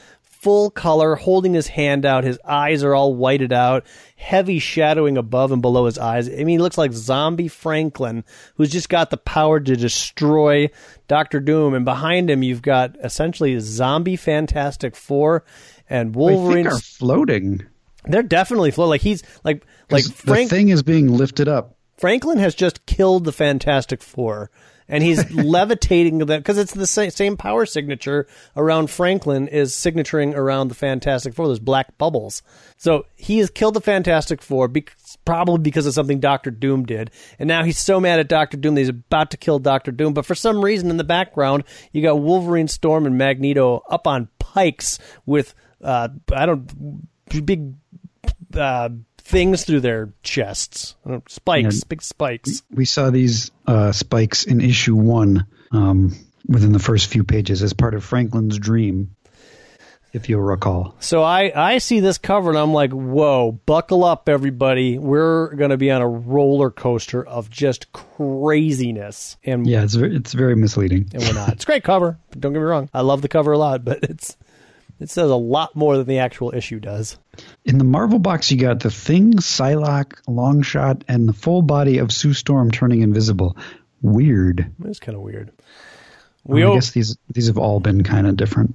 A: full color, holding his hand out. His eyes are all whited out, heavy shadowing above and below his eyes. I mean, he looks like zombie Franklin, who's just got the power to destroy Doctor Doom. And behind him, you've got essentially zombie Fantastic Four and Wolverine.
B: are floating.
A: They're definitely floating. Like he's like like Frank.
B: the thing is being lifted up.
A: Franklin has just killed the Fantastic Four, and he's levitating that because it's the same, same power signature around Franklin is signaturing around the Fantastic Four. Those black bubbles. So he has killed the Fantastic Four, because, probably because of something Doctor Doom did, and now he's so mad at Doctor Doom that he's about to kill Doctor Doom. But for some reason, in the background, you got Wolverine, Storm, and Magneto up on pikes with uh, I don't big uh, things through their chests. Spikes,
B: Yeah.
A: big spikes.
B: We saw these uh, spikes in issue one um, within the first few pages as part of Franklin's dream, if you'll recall.
A: So I, I see this cover and I'm like, whoa, buckle up, everybody. We're going to be on a roller coaster of just craziness. And,
B: Yeah, it's very, it's very misleading.
A: and we're not. It's a great cover. Don't get me wrong. I love the cover a lot, but it's it says a lot more than the actual issue does.
B: In the Marvel box, you got the Thing, Psylocke, Longshot, and the full body of Sue Storm turning invisible. Weird.
A: It's kind of weird. We
B: I
A: o-
B: guess these these have all been kind of different.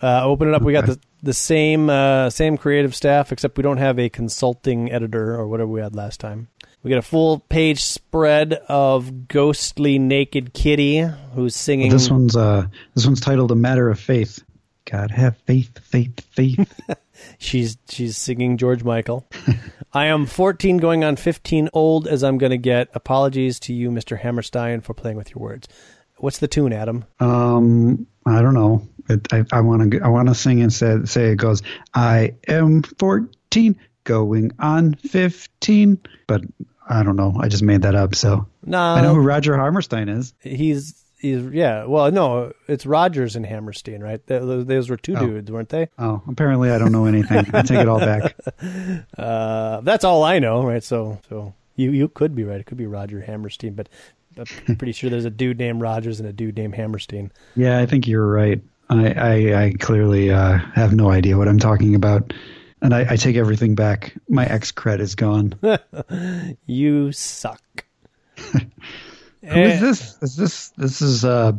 A: uh, open it up. We got the the same uh, same creative staff, except we don't have a consulting editor or whatever we had last time. We got a full page spread of ghostly naked kitty who's singing.
B: This one's uh this one's titled "A Matter of Faith." God have faith, faith, faith.
A: She's she's singing George Michael. I am 14 going on 15 old as I'm going to get. Apologies to you Mr. Hammerstein for playing with your words. What's the tune, Adam?
B: um, I don't know. It, I I want to I want to sing and say say it goes. I am fourteen, going on fifteen, but I don't know. I just made that up. So
A: No,
B: I know who Roger Hammerstein is.
A: he's he's yeah. Well, no, it's Rodgers and Hammerstein, right? Th- Those were two
B: Oh.
A: dudes, weren't they?
B: Oh, apparently I don't know anything. I take it all back.
A: Uh, that's all I know, right? So so you you could be right. It could be Roger Hammerstein, but I'm pretty sure there's a dude named Rogers and a dude named Hammerstein.
B: Yeah, I think you're right. I I, I clearly uh, have no idea what I'm talking about, and I, I take everything back. My ex cred is gone.
A: You suck.
B: Who is this? Is this this is uh,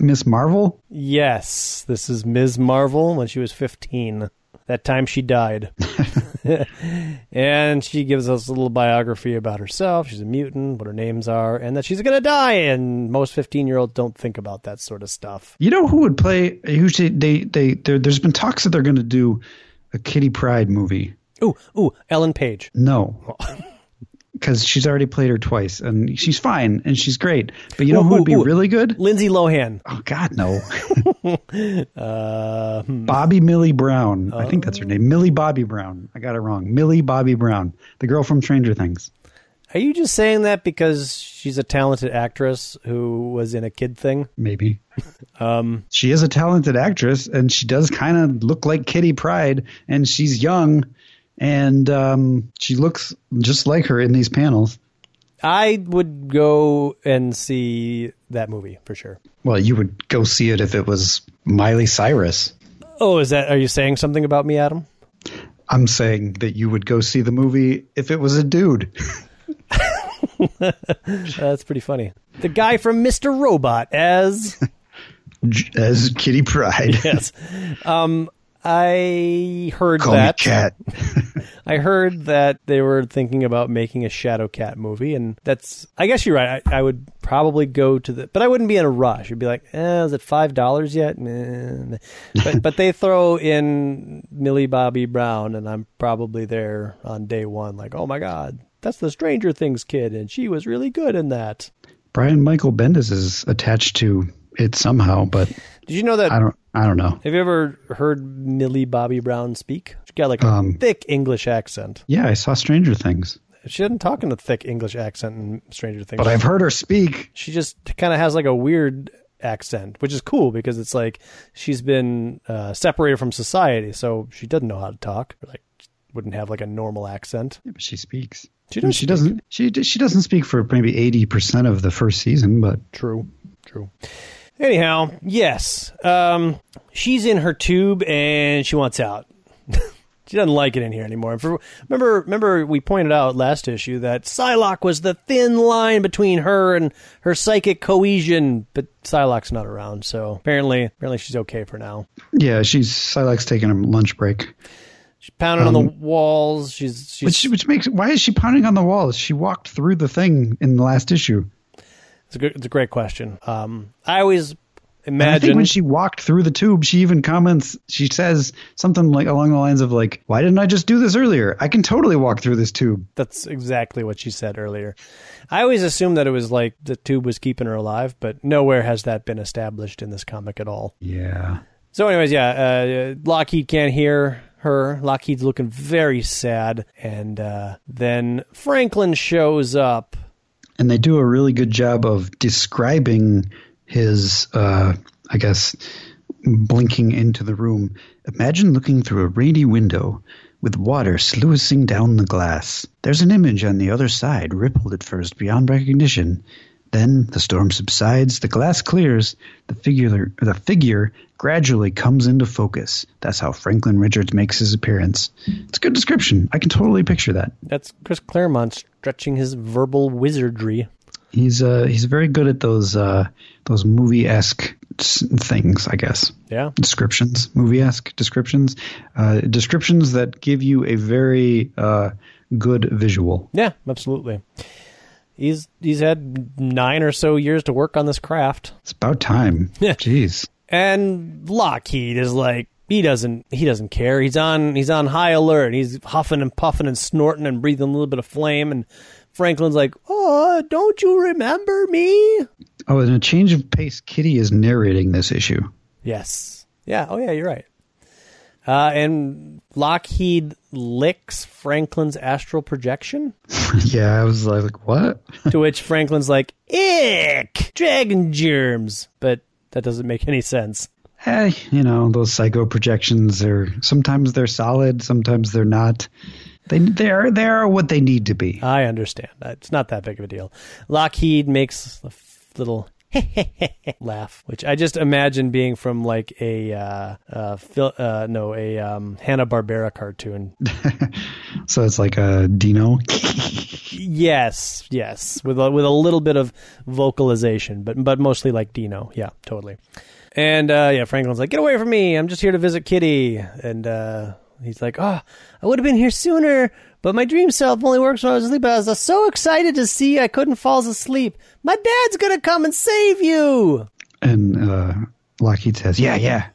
B: Miss Marvel?
A: Yes, this is Ms. Marvel when she was 15. That time she died. and she gives us a little biography about herself. She's a mutant, what her names are, and that she's going to die. And most 15 year olds don't think about that sort of stuff.
B: You know who would play? Who should, they they there, there's been talks that they're going to do a Kitty Pryde movie.
A: Ooh, ooh, Ellen Page.
B: No. Because she's already played her twice, and she's fine, and she's great. But you know
A: Ooh,
B: who would be
A: ooh,
B: really good?
A: Lindsay Lohan.
B: Oh God, no!
A: Uh, hmm.
B: Bobby Millie Brown. I think that's her name. Millie Bobby Brown. I got it wrong. Millie Bobby Brown, the girl from Stranger Things.
A: Are you just saying that because she's a talented actress who was in a kid thing?
B: Maybe
A: Um,
B: she is a talented actress, and she does kind of look like Kitty Pryde, and she's young, and um, she looks just like her in these panels.
A: I would go and see that movie for sure.
B: Well, you would go see it if it was Miley Cyrus.
A: Oh, is that? Are you saying something about me, Adam?
B: I'm saying that you would go see the movie if it was a dude.
A: That's pretty funny. The guy from Mr. Robot as
B: as Kitty Pryde.
A: yes. Um, I heard
B: Call
A: that.
B: Cat.
A: I heard that they were thinking about making a Shadow Cat movie, and that's. I guess you're right. I, I would probably go to the, but I wouldn't be in a rush. I'd be like, eh, is it five dollars yet? Nah. But but they throw in Millie Bobby Brown, and I'm probably there on day one. Like, oh my god, that's the Stranger Things kid, and she was really good in that.
B: Brian Michael Bendis is attached to it somehow, but
A: Did you know that?
B: I don't. Know.
A: Have you ever heard Millie Bobby Brown speak? She got like a
B: Um,
A: thick English accent.
B: Yeah, I saw Stranger Things,
A: She doesn't talk in a thick English accent in Stranger Things.
B: but I've heard her speak.
A: she just kind of has like a weird accent, which is cool because it's like she's been uh, separated from society, so she doesn't know how to talk. Or like wouldn't have like a normal accent.
B: Yeah, but she speaks.
A: She
B: I mean,
A: does.
B: she doesn't. She she doesn't speak for maybe eighty percent of the first season, but
A: True. True. Anyhow, yes. Um, she's in her tube and she wants out. she doesn't like it in here anymore. For, remember, remember we pointed out last issue that Psylocke was the thin line between her and her psychic cohesion, but Psylocke's not around, so apparently, apparently she's okay for now.
B: yeah, she's Psylocke's taking a lunch break.
A: She's pounding on
B: Um,
A: the walls. She's she's.
B: Which which makes why is she pounding on the walls? She walked through the thing in the last issue.
A: It's a good, it's a great question. Um, I always
B: And I think
A: imagine
B: when she walked through the tube, she even comments. She says something like along the lines of like, "Why didn't I just do this earlier? I can totally walk through this tube."
A: That's exactly what she said earlier. I always assumed that it was like the tube was keeping her alive, but nowhere has that been established in this comic at all.
B: Yeah.
A: So, anyways, yeah, uh, Lockheed can't hear her. Lockheed's looking very sad, and uh, then Franklin shows up.
B: And they do a really good job of describing his, uh, I guess, blinking into the room. Imagine looking through a rainy window with water sluicing down the glass. There's an image on the other side, rippled at first beyond recognition. Then the storm subsides, the glass clears, the figure the figure gradually comes into focus. That's how Franklin Richards makes his appearance. It's a good description. I can totally picture that.
A: That's Chris Claremont stretching his verbal wizardry.
B: He's uh he's very good at those uh those movie esque things, I guess.
A: Yeah.
B: Descriptions, movie esque descriptions, uh, descriptions that give you a very uh, good visual.
A: Yeah, absolutely. He's he's had nine or so years to work on this craft.
B: It's about time.
A: Yeah.
B: Jeez.
A: And Lockheed is like he doesn't he doesn't care. He's on he's on high alert. He's huffing and puffing and snorting and breathing a little bit of flame and Franklin's like, "Oh, don't you remember me?"
B: Oh, in a change of pace, Kitty is narrating this issue.
A: Yes. Yeah. Oh, yeah. You're right. Uh, and Lockheed licks Franklin's astral projection.
B: yeah, I was like, what?
A: to which Franklin's like, ick, dragon germs. But that doesn't make any sense.
B: Hey, you know, those psycho projections are sometimes they're solid, sometimes they're not. They they are they are what they need to be.
A: I understand. It's not that big of a deal. Lockheed makes a little laugh, which I just imagine being from like a uh, uh, uh no a um, Hanna Barbera cartoon.
B: so it's like a Dino.
A: yes, yes, with a, with a little bit of vocalization, but but mostly like Dino. Yeah, totally. And uh, yeah, Franklin's like, "Get away from me! I'm just here to visit Kitty." And uh, he's like, "Oh, I would have been here sooner, but my dream self only works when I was asleep. But I was so excited to see I couldn't fall asleep. My dad's gonna come and save you."
B: And uh, Lockheed says, "Yeah, yeah."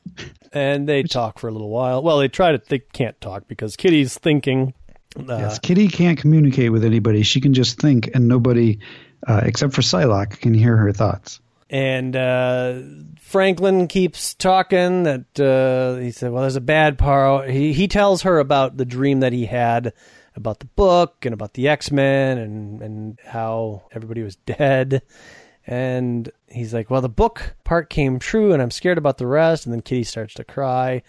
A: And they talk for a little while. Well, they try to. They can't talk because Kitty's thinking.
B: Uh, yes, Kitty can't communicate with anybody. She can just think, and nobody, uh, except for Psylocke, can hear her thoughts.
A: And uh, Franklin keeps talking that uh, he said, "Well, there's a bad part." He he tells her about the dream that he had about the book and about the X Men and and how everybody was dead. And he's like, "Well, the book part came true, and I'm scared about the rest." And then Kitty starts to cry.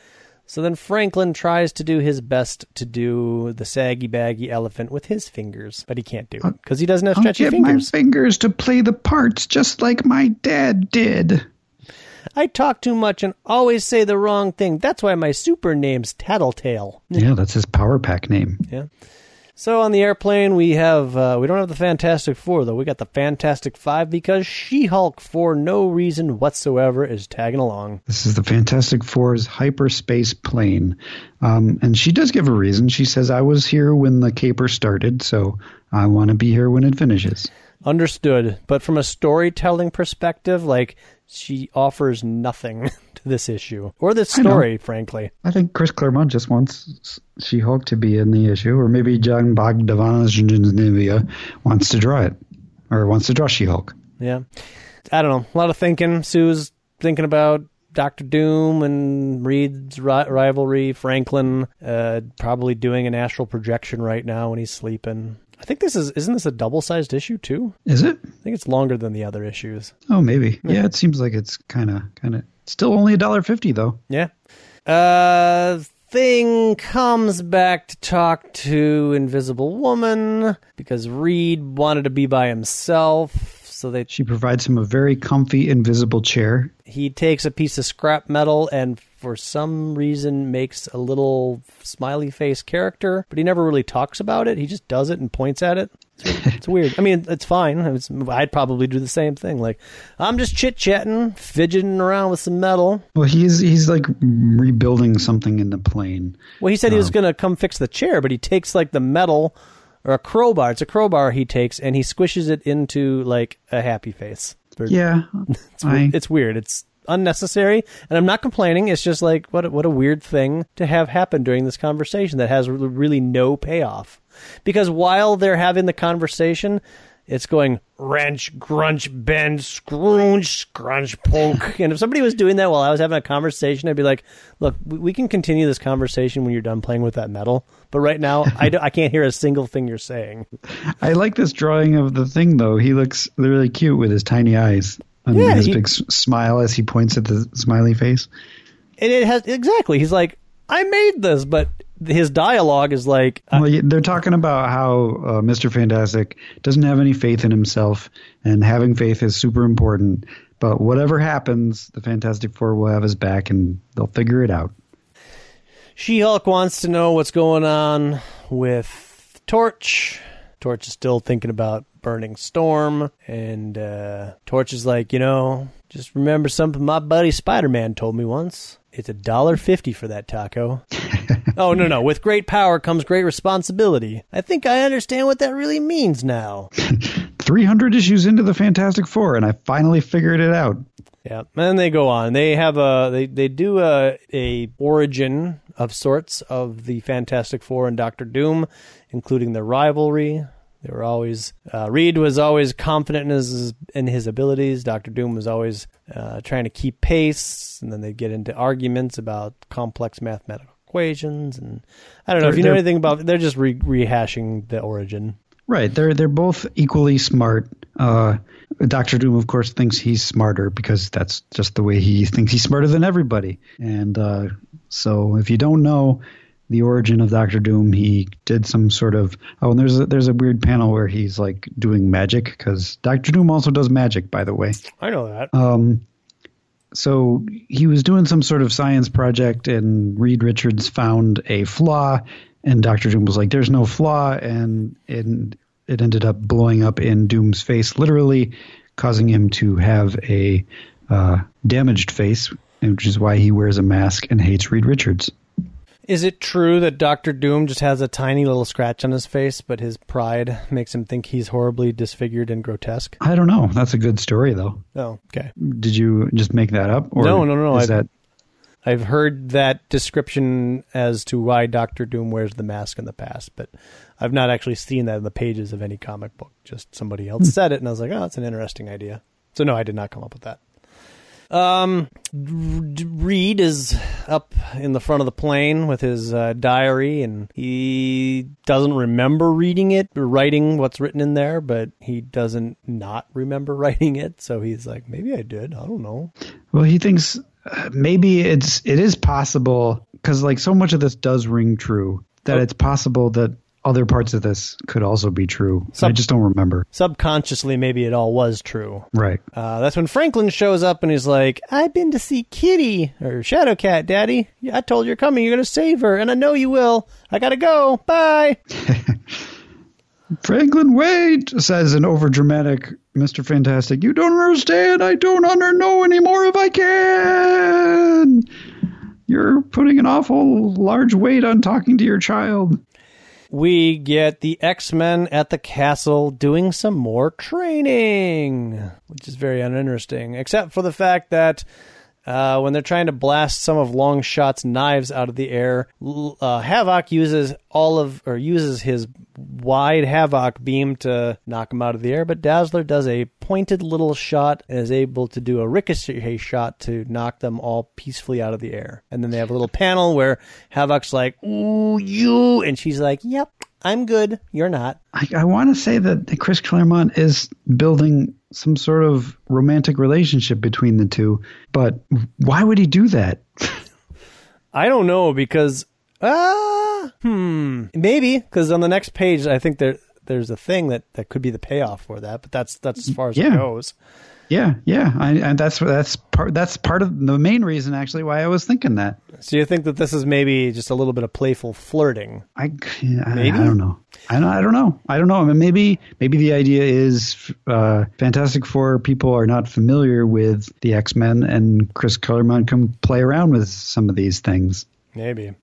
A: So then Franklin tries to do his best to do the saggy baggy elephant with his fingers, but he can't do it because he doesn't have stretchy
B: I'll get
A: fingers.
B: my fingers to play the parts just like my dad did.
A: I talk too much and always say the wrong thing. That's why my super name's Tattletale.
B: Yeah, that's his power pack name.
A: Yeah. So on the airplane we have uh, we don't have the Fantastic Four though. We got the Fantastic Five because She-Hulk for no reason whatsoever is tagging along.
B: This is the Fantastic Four's hyperspace plane, um, and she does give a reason. She says, "I was here when the caper started, so I want to be here when it finishes."
A: Understood, but from a storytelling perspective, like she offers nothing to this issue or this story, frankly.
B: I think Chris Claremont just wants She Hulk to be in the issue, or maybe Jon Bogdanavia wants to draw it, or wants to draw She Hulk.
A: Yeah. I don't know. A lot of thinking. Sue's thinking about Doctor Doom and Reed's ri- rivalry. Franklin uh, probably doing an astral projection right now when he's sleeping. I think this is isn't this a double sized issue too?
B: Is it?
A: I think it's longer than the other issues.
B: Oh, maybe. Yeah, yeah it seems like it's kind of kind of still only a dollar fifty though.
A: Yeah. Uh, thing comes back to talk to Invisible Woman because Reed wanted to be by himself. So they
B: she provides him a very comfy invisible chair.
A: He takes a piece of scrap metal and for some reason makes a little smiley face character, but he never really talks about it. He just does it and points at it. It's, it's weird. I mean, it's fine. It's, I'd probably do the same thing. Like, I'm just chit chatting, fidgeting around with some metal.
B: Well, he's he's like rebuilding something in the plane.
A: Well, he said um, he was um, going to come fix the chair, but he takes like the metal or a crowbar. It's a crowbar he takes and he squishes it into like a happy face.
B: Yeah,
A: it's, I... it's weird. It's unnecessary, and I'm not complaining. It's just like what a, what a weird thing to have happen during this conversation that has really no payoff. Because while they're having the conversation, it's going wrench, grunch, bend, scrunch, scrunch, poke. and if somebody was doing that while I was having a conversation, I'd be like, look, we, can continue this conversation when you're done playing with that metal. But right now, I can't hear a single thing you're saying.
B: I like this drawing of the thing, though. He looks really cute with his tiny eyes and
A: Yeah,
B: his
A: he-
B: big s- smile as he points at the smiley face.
A: And it has, exactly. He's like, I made this, but his dialogue is like, uh,
B: Well, they're talking about how uh, Mr. Fantastic doesn't have any faith in himself, and having faith is super important. But whatever happens, the Fantastic Four will have his back, and they'll figure it out.
A: She Hulk wants to know what's going on with Torch. Torch is still thinking about burning Storm, and uh, Torch is like, you know, just remember something my buddy Spider Man told me once. It's a dollar fifty for that taco. oh no no! With great power comes great responsibility. I think I understand what that really means now.
B: 300 issues into the Fantastic Four, and I finally figured it out.
A: Yeah, and they go on. They have a they they do a a origin of sorts of the Fantastic Four and Doctor Doom, including the rivalry. They were always uh, Reed was always confident in his in his abilities. Doctor Doom was always uh, trying to keep pace, and then they'd get into arguments about complex mathematical equations. And I don't know if
B: They're-
A: you know anything about. They're just re- rehashing the origin.
B: Right. They're they're both equally smart. Uh, Doctor Doom, of course, thinks he's smarter because that's just the way he thinks he's smarter than everybody. And uh, so, if you don't know the origin of Doctor Doom, he did some sort of oh, and there's a, there's a weird panel where he's like doing magic because Doctor Doom also does magic, by the way.
A: I know that.
B: Um, so he was doing some sort of science project, and Reed Richards found a flaw, and Doctor Doom was like, "There's no flaw," and and it ended up blowing up in Doom's face, literally causing him to have a uh, damaged face, which is why he wears a mask and hates Reed Richards.
A: Is it true that Doctor Doom just has a tiny little scratch on his face, but his pride makes him think he's horribly disfigured and grotesque?
B: I don't know. That's a good story, though.
A: Oh, okay.
B: Did you just make that up? Or
A: No, no, no,
B: Is
A: I-
B: that
A: I've heard that description as to why Doctor Doom wears the mask in the past, but I've not actually seen that in the pages of any comic book. Just somebody else hmm. said it, and I was like, oh, that's an interesting idea. So, no, I did not come up with that. Um, Reed is up in the front of the plane with his uh, diary, and he doesn't remember reading it or writing what's written in there, but he doesn't not remember writing it. So he's like, maybe I did. I don't know.
B: Well, he thinks uh, maybe it's it is possible because like so much of this does ring true that
A: Oh.
B: it's possible that other parts of this could also be true. I just don't remember.
A: Subconsciously, maybe it all was true.
B: Right.
A: Uh, that's when Franklin shows up and he's like, I've been to see Kitty, or Shadowcat, Daddy. I told you you're coming. You're going to save her, and I know you will. I got to go. Bye.
B: Franklin, wait, says an overdramatic Mr. Fantastic. You don't understand. I don't under know anymore if I can. You're putting an awful large weight on talking to your child.
A: We get the X Men at the castle doing some more training, which is very uninteresting, except for the fact that. Uh, when they're trying to blast some of Longshot's knives out of the air, uh, Havoc uses all of or uses his wide Havoc beam to knock him out of the air. But Dazzler does a pointed little shot and is able to do a ricochet shot to knock them all peacefully out of the air. And then they have a little panel where Havoc's like, "Ooh, you," and she's like, "Yep, I'm good. You're not."
B: I, I want to say that Chris Claremont is building some sort of romantic relationship between the two, but why would he do that?
A: I don't know because ah hmm maybe because on the next page I think there there's a thing that that could be the payoff for that, but that's that's as far as it goes.
B: Yeah, yeah, I, and that's that's part that's part of the main reason actually why I was thinking that.
A: So you think that this is maybe just a little bit of playful flirting?
B: I, I? I don't know. I don't, I don't know. I don't know. I mean, maybe maybe the idea is uh, Fantastic Four people are not familiar with the X Men, and Chris Claremont can play around with some of these things.
A: Maybe.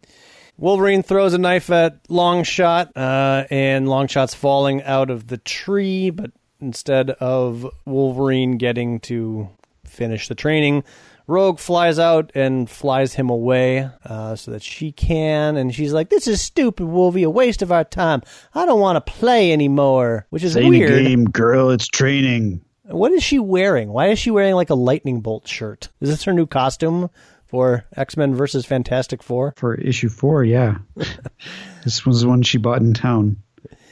A: Wolverine throws a knife at Longshot, uh, and Longshot's falling out of the tree, but instead of Wolverine getting to finish the training, Rogue flies out and flies him away uh, so that she can. And she's like, "This is stupid, Wolvie. A waste of our time. I don't want to play anymore." Which is
B: Ain't
A: weird.
B: game, girl. It's training.
A: What is she wearing? Why is she wearing like a lightning bolt shirt? Is this her new costume for X Men versus Fantastic Four?
B: For issue four, yeah. this was the one she bought in town.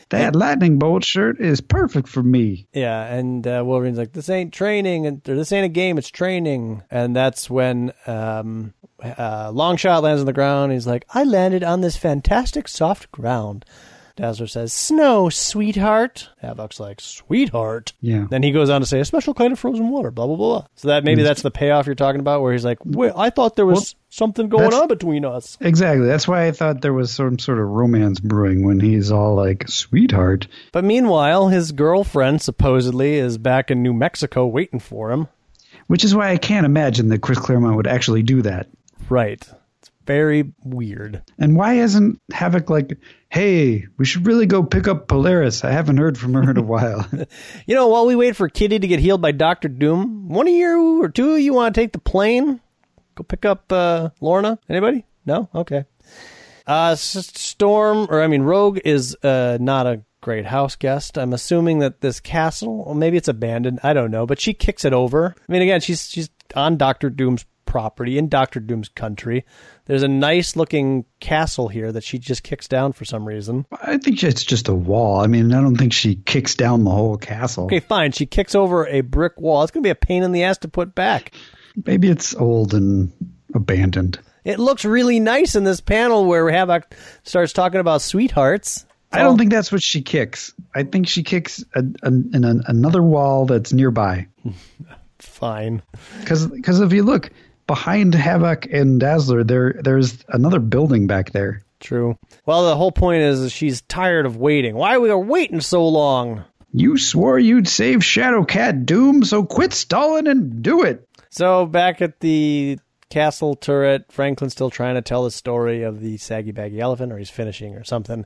B: That lightning bolt shirt is perfect for me.
A: Yeah, and uh, Wolverine's like, "This ain't training, and this ain't a game. It's training." And that's when um, uh, Longshot lands on the ground. He's like, "I landed on this fantastic soft ground." Dazzler says, "Snow, sweetheart." Havoc's like, "Sweetheart."
B: Yeah.
A: Then he goes on to say, "A special kind of frozen water." Blah blah blah. So that maybe that's the payoff you're talking about, where he's like, "Wait, I thought there was something going on between us."
B: Exactly. That's why I thought there was some sort of romance brewing when he's all like, sweetheart.
A: But meanwhile, his girlfriend supposedly is back in New Mexico waiting for him.
B: Which is why I can't imagine that Chris Claremont would actually do that.
A: Right. Very weird.
B: And why isn't Havoc like, hey, we should really go pick up Polaris? I haven't heard from her in a while.
A: You know, while we wait for Kitty to get healed by Doctor Doom, one of you or two of you want to take the plane? Go pick up uh, Lorna? Anybody? No? Okay. Uh, S- Storm, or I mean, Rogue is uh, not a great house guest. I'm assuming that this castle, or maybe it's abandoned. I don't know, but she kicks it over. I mean, again, she's she's on Doctor Doom's property in Doctor Doom's country. There's a nice looking castle here that she just kicks down for some reason.
B: I think it's just a wall. I mean, I don't think she kicks down the whole castle.
A: Okay, fine. She kicks over a brick wall. It's going to be a pain in the ass to put back.
B: Maybe it's old and abandoned.
A: It looks really nice in this panel where Havoc starts talking about sweethearts.
B: I don't think that's what she kicks. I think she kicks a, a, in a, another wall that's nearby.
A: Fine.
B: Because if you look behind Havoc and Dazzler, there there's another building back there.
A: True. Well, the whole point is she's tired of waiting. Why are we waiting so long?
B: You swore you'd save Shadowcat Doom, so quit stalling and do it.
A: So back at the castle turret, Franklin's still trying to tell the story of the saggy baggy elephant, or he's finishing or something.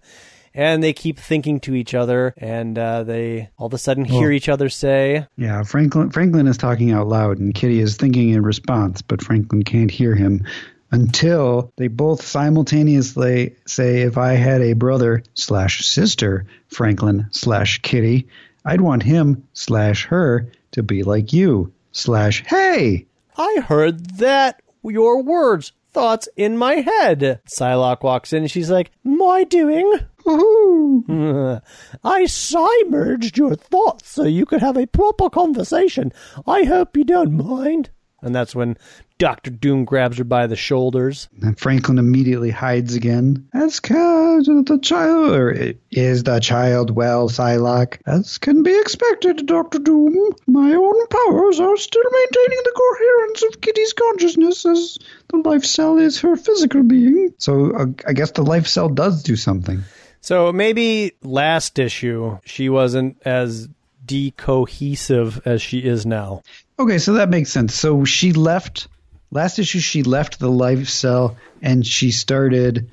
A: And they keep thinking to each other, and uh, they all of a sudden hear each other say,
B: Yeah, Franklin Franklin is talking out loud, and Kitty is thinking in response, but Franklin can't hear him until they both simultaneously say, "If I had a brother slash sister, Franklin slash Kitty, I'd want him slash her to be like you slash Hey."
A: I heard that. Your words, thoughts in my head. Psylocke walks in and she's like, My doing? I merged your thoughts so you could have a proper conversation. I hope you don't mind. And that's when Doctor Doom grabs her by the shoulders.
B: And Franklin immediately hides again. As can the child, or is the child well, Psylocke? As can be expected, Doctor Doom. My own powers are still maintaining the coherence of Kitty's consciousness, as the life cell is her physical being. So uh, I guess the life cell does do something.
A: So maybe last issue she wasn't as decohesive as she is now.
B: Okay, so that makes sense. So she left last issue. She left the life cell and she started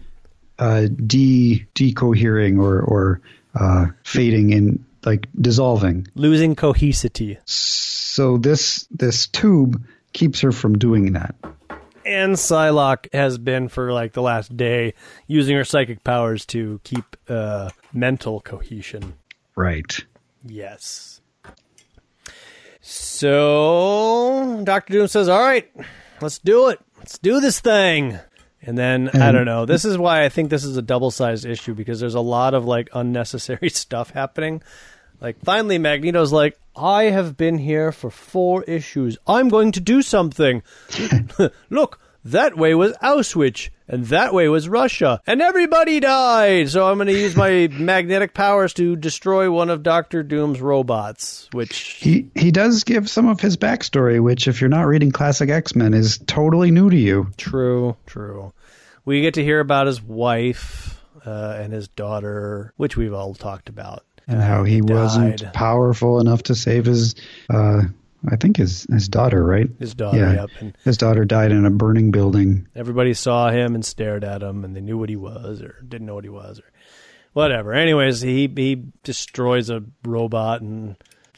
B: uh, de decohering or or uh, fading in like dissolving.
A: Losing cohesity.
B: So this this tube keeps her from doing that.
A: And Psylocke has been for like the last day using her psychic powers to keep uh, mental cohesion.
B: Right.
A: Yes. So Doctor Doom says, "All right, let's do it. Let's do this thing." And then I don't know. This is why I think this is a double-sized issue because there's a lot of like unnecessary stuff happening. Like finally Magneto's like, "I have been here for 4 issues. I'm going to do something." Look, that way was Auschwitz, and that way was Russia, and everybody died. So I'm going to use my magnetic powers to destroy one of Doctor Doom's robots, which
B: He he does give some of his backstory, which if you're not reading classic X Men is totally new to you.
A: true, true. We get to hear about his wife uh, and his daughter, which we've all talked about.
B: And how he wasn't powerful enough to save his uh I think his his daughter, right?
A: His daughter,
B: Yeah.
A: yep. And
B: His daughter died in a burning building.
A: everybody saw him and stared at him, and they knew what he was or didn't know what he was or whatever. Anyways, he he destroys a robot and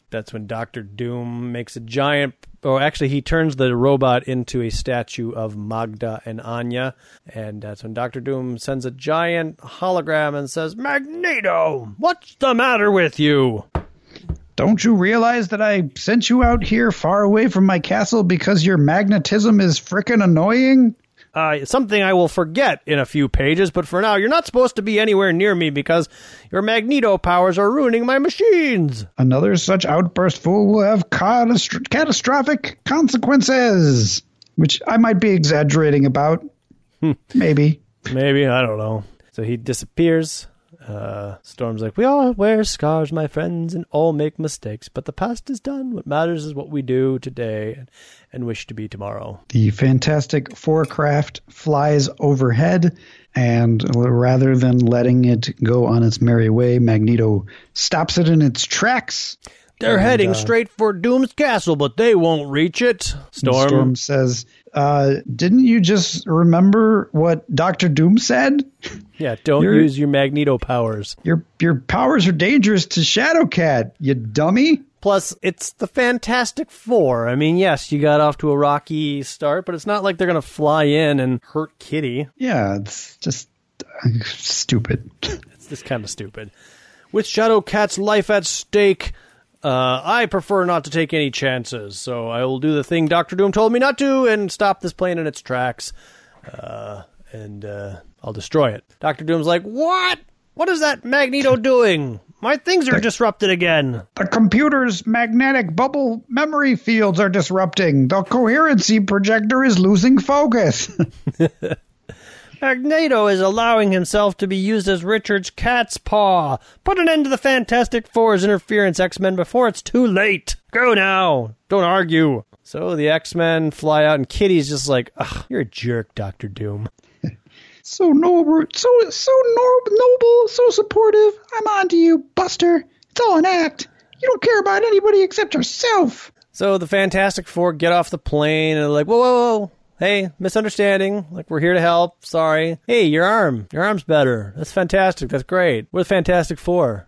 A: that's when Doctor Doom makes a giant. Oh, actually, he turns the robot into a statue of Magda and Anya, and that's when Doctor Doom sends a giant hologram and says, "Magneto, what's the matter with you?"
B: Don't you realize that I sent you out here far away from my castle because your magnetism is frickin' annoying?
A: Uh, something I will forget in a few pages, but for now, you're not supposed to be anywhere near me because your magneto powers are ruining my machines.
B: Another such outburst fool will have catast- catastrophic consequences, which I might be exaggerating about. Maybe.
A: Maybe, I don't know. So he disappears. Uh, Storm's like, We all wear scars, my friends, and all make mistakes, but the past is done. What matters is what we do today and, wish to be tomorrow.
B: The Fantastic Four craft flies overhead, and rather than letting it go on its merry way, Magneto stops it in its tracks.
A: They're
B: And,
A: heading
B: uh,
A: straight for Doom's castle, but they won't reach it. Storm.
B: Storm says, uh, Didn't you just remember what Doctor Doom said?
A: Yeah, don't
B: You're-
A: use your magneto powers.
B: Your your powers are dangerous to Shadowcat, you dummy.
A: Plus, it's the Fantastic Four. I mean, yes, you got off to a rocky start, but it's not like they're going to fly in and hurt Kitty.
B: Yeah, it's just uh, stupid.
A: It's just kind of stupid. With Shadowcat's life at stake, uh, I prefer not to take any chances, so I will do the thing Doctor Doom told me not to and stop this plane in its tracks, uh, and uh, I'll destroy it. Doctor Doom's like, "What? What is that Magneto doing? My things are disrupted again."
B: The computer's magnetic bubble memory fields are disrupting. The coherency projector is losing focus.
A: Magneto is allowing himself to be used as Richard's cat's paw. Put an end to the Fantastic Four's interference, X Men, before it's too late. Go now. Don't argue. So the X Men fly out, and Kitty's just like, Ugh, you're a jerk, Doctor Doom.
B: so noble, so so noble, so supportive. I'm on to you, Buster. It's all an act. You don't care about anybody except yourself.
A: So the Fantastic Four get off the plane and they're like, whoa, whoa, whoa. Hey, misunderstanding. Like, we're here to help. Sorry. Hey, your arm. Your arm's better. That's fantastic. That's great. We're the Fantastic Four.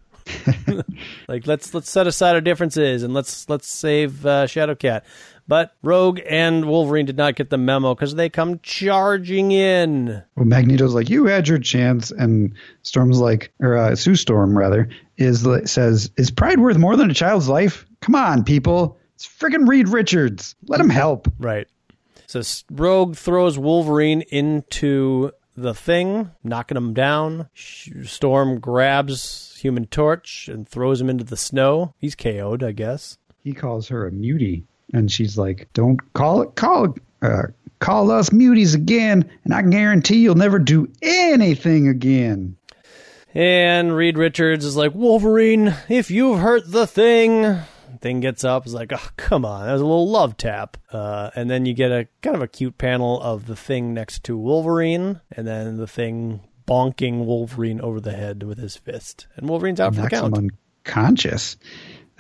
A: like, let's let's set aside our differences and let's let's save uh, Shadowcat. But Rogue and Wolverine did not get the memo because they come charging in.
B: Well, Magneto's like, you had your chance, and Storm's like, or uh, Sue Storm rather, is says, is pride worth more than a child's life? Come on, people, it's friggin' Reed Richards. Let him help.
A: Right. So Rogue throws Wolverine into the thing, knocking him down. Storm grabs Human Torch and throws him into the snow. He's KO'd, I guess.
B: He calls her a mutie, and she's like, don't call it, call uh, call us muties again, and I guarantee you'll never do anything again.
A: And Reed Richards is like, Wolverine, if you've hurt the thing. Thing gets up, is like, oh, come on, that was a little love tap. Uh, and then you get a kind of a cute panel of the thing next to Wolverine, and then the thing bonking Wolverine over the head with his fist. And Wolverine's out for the count.
B: unconscious.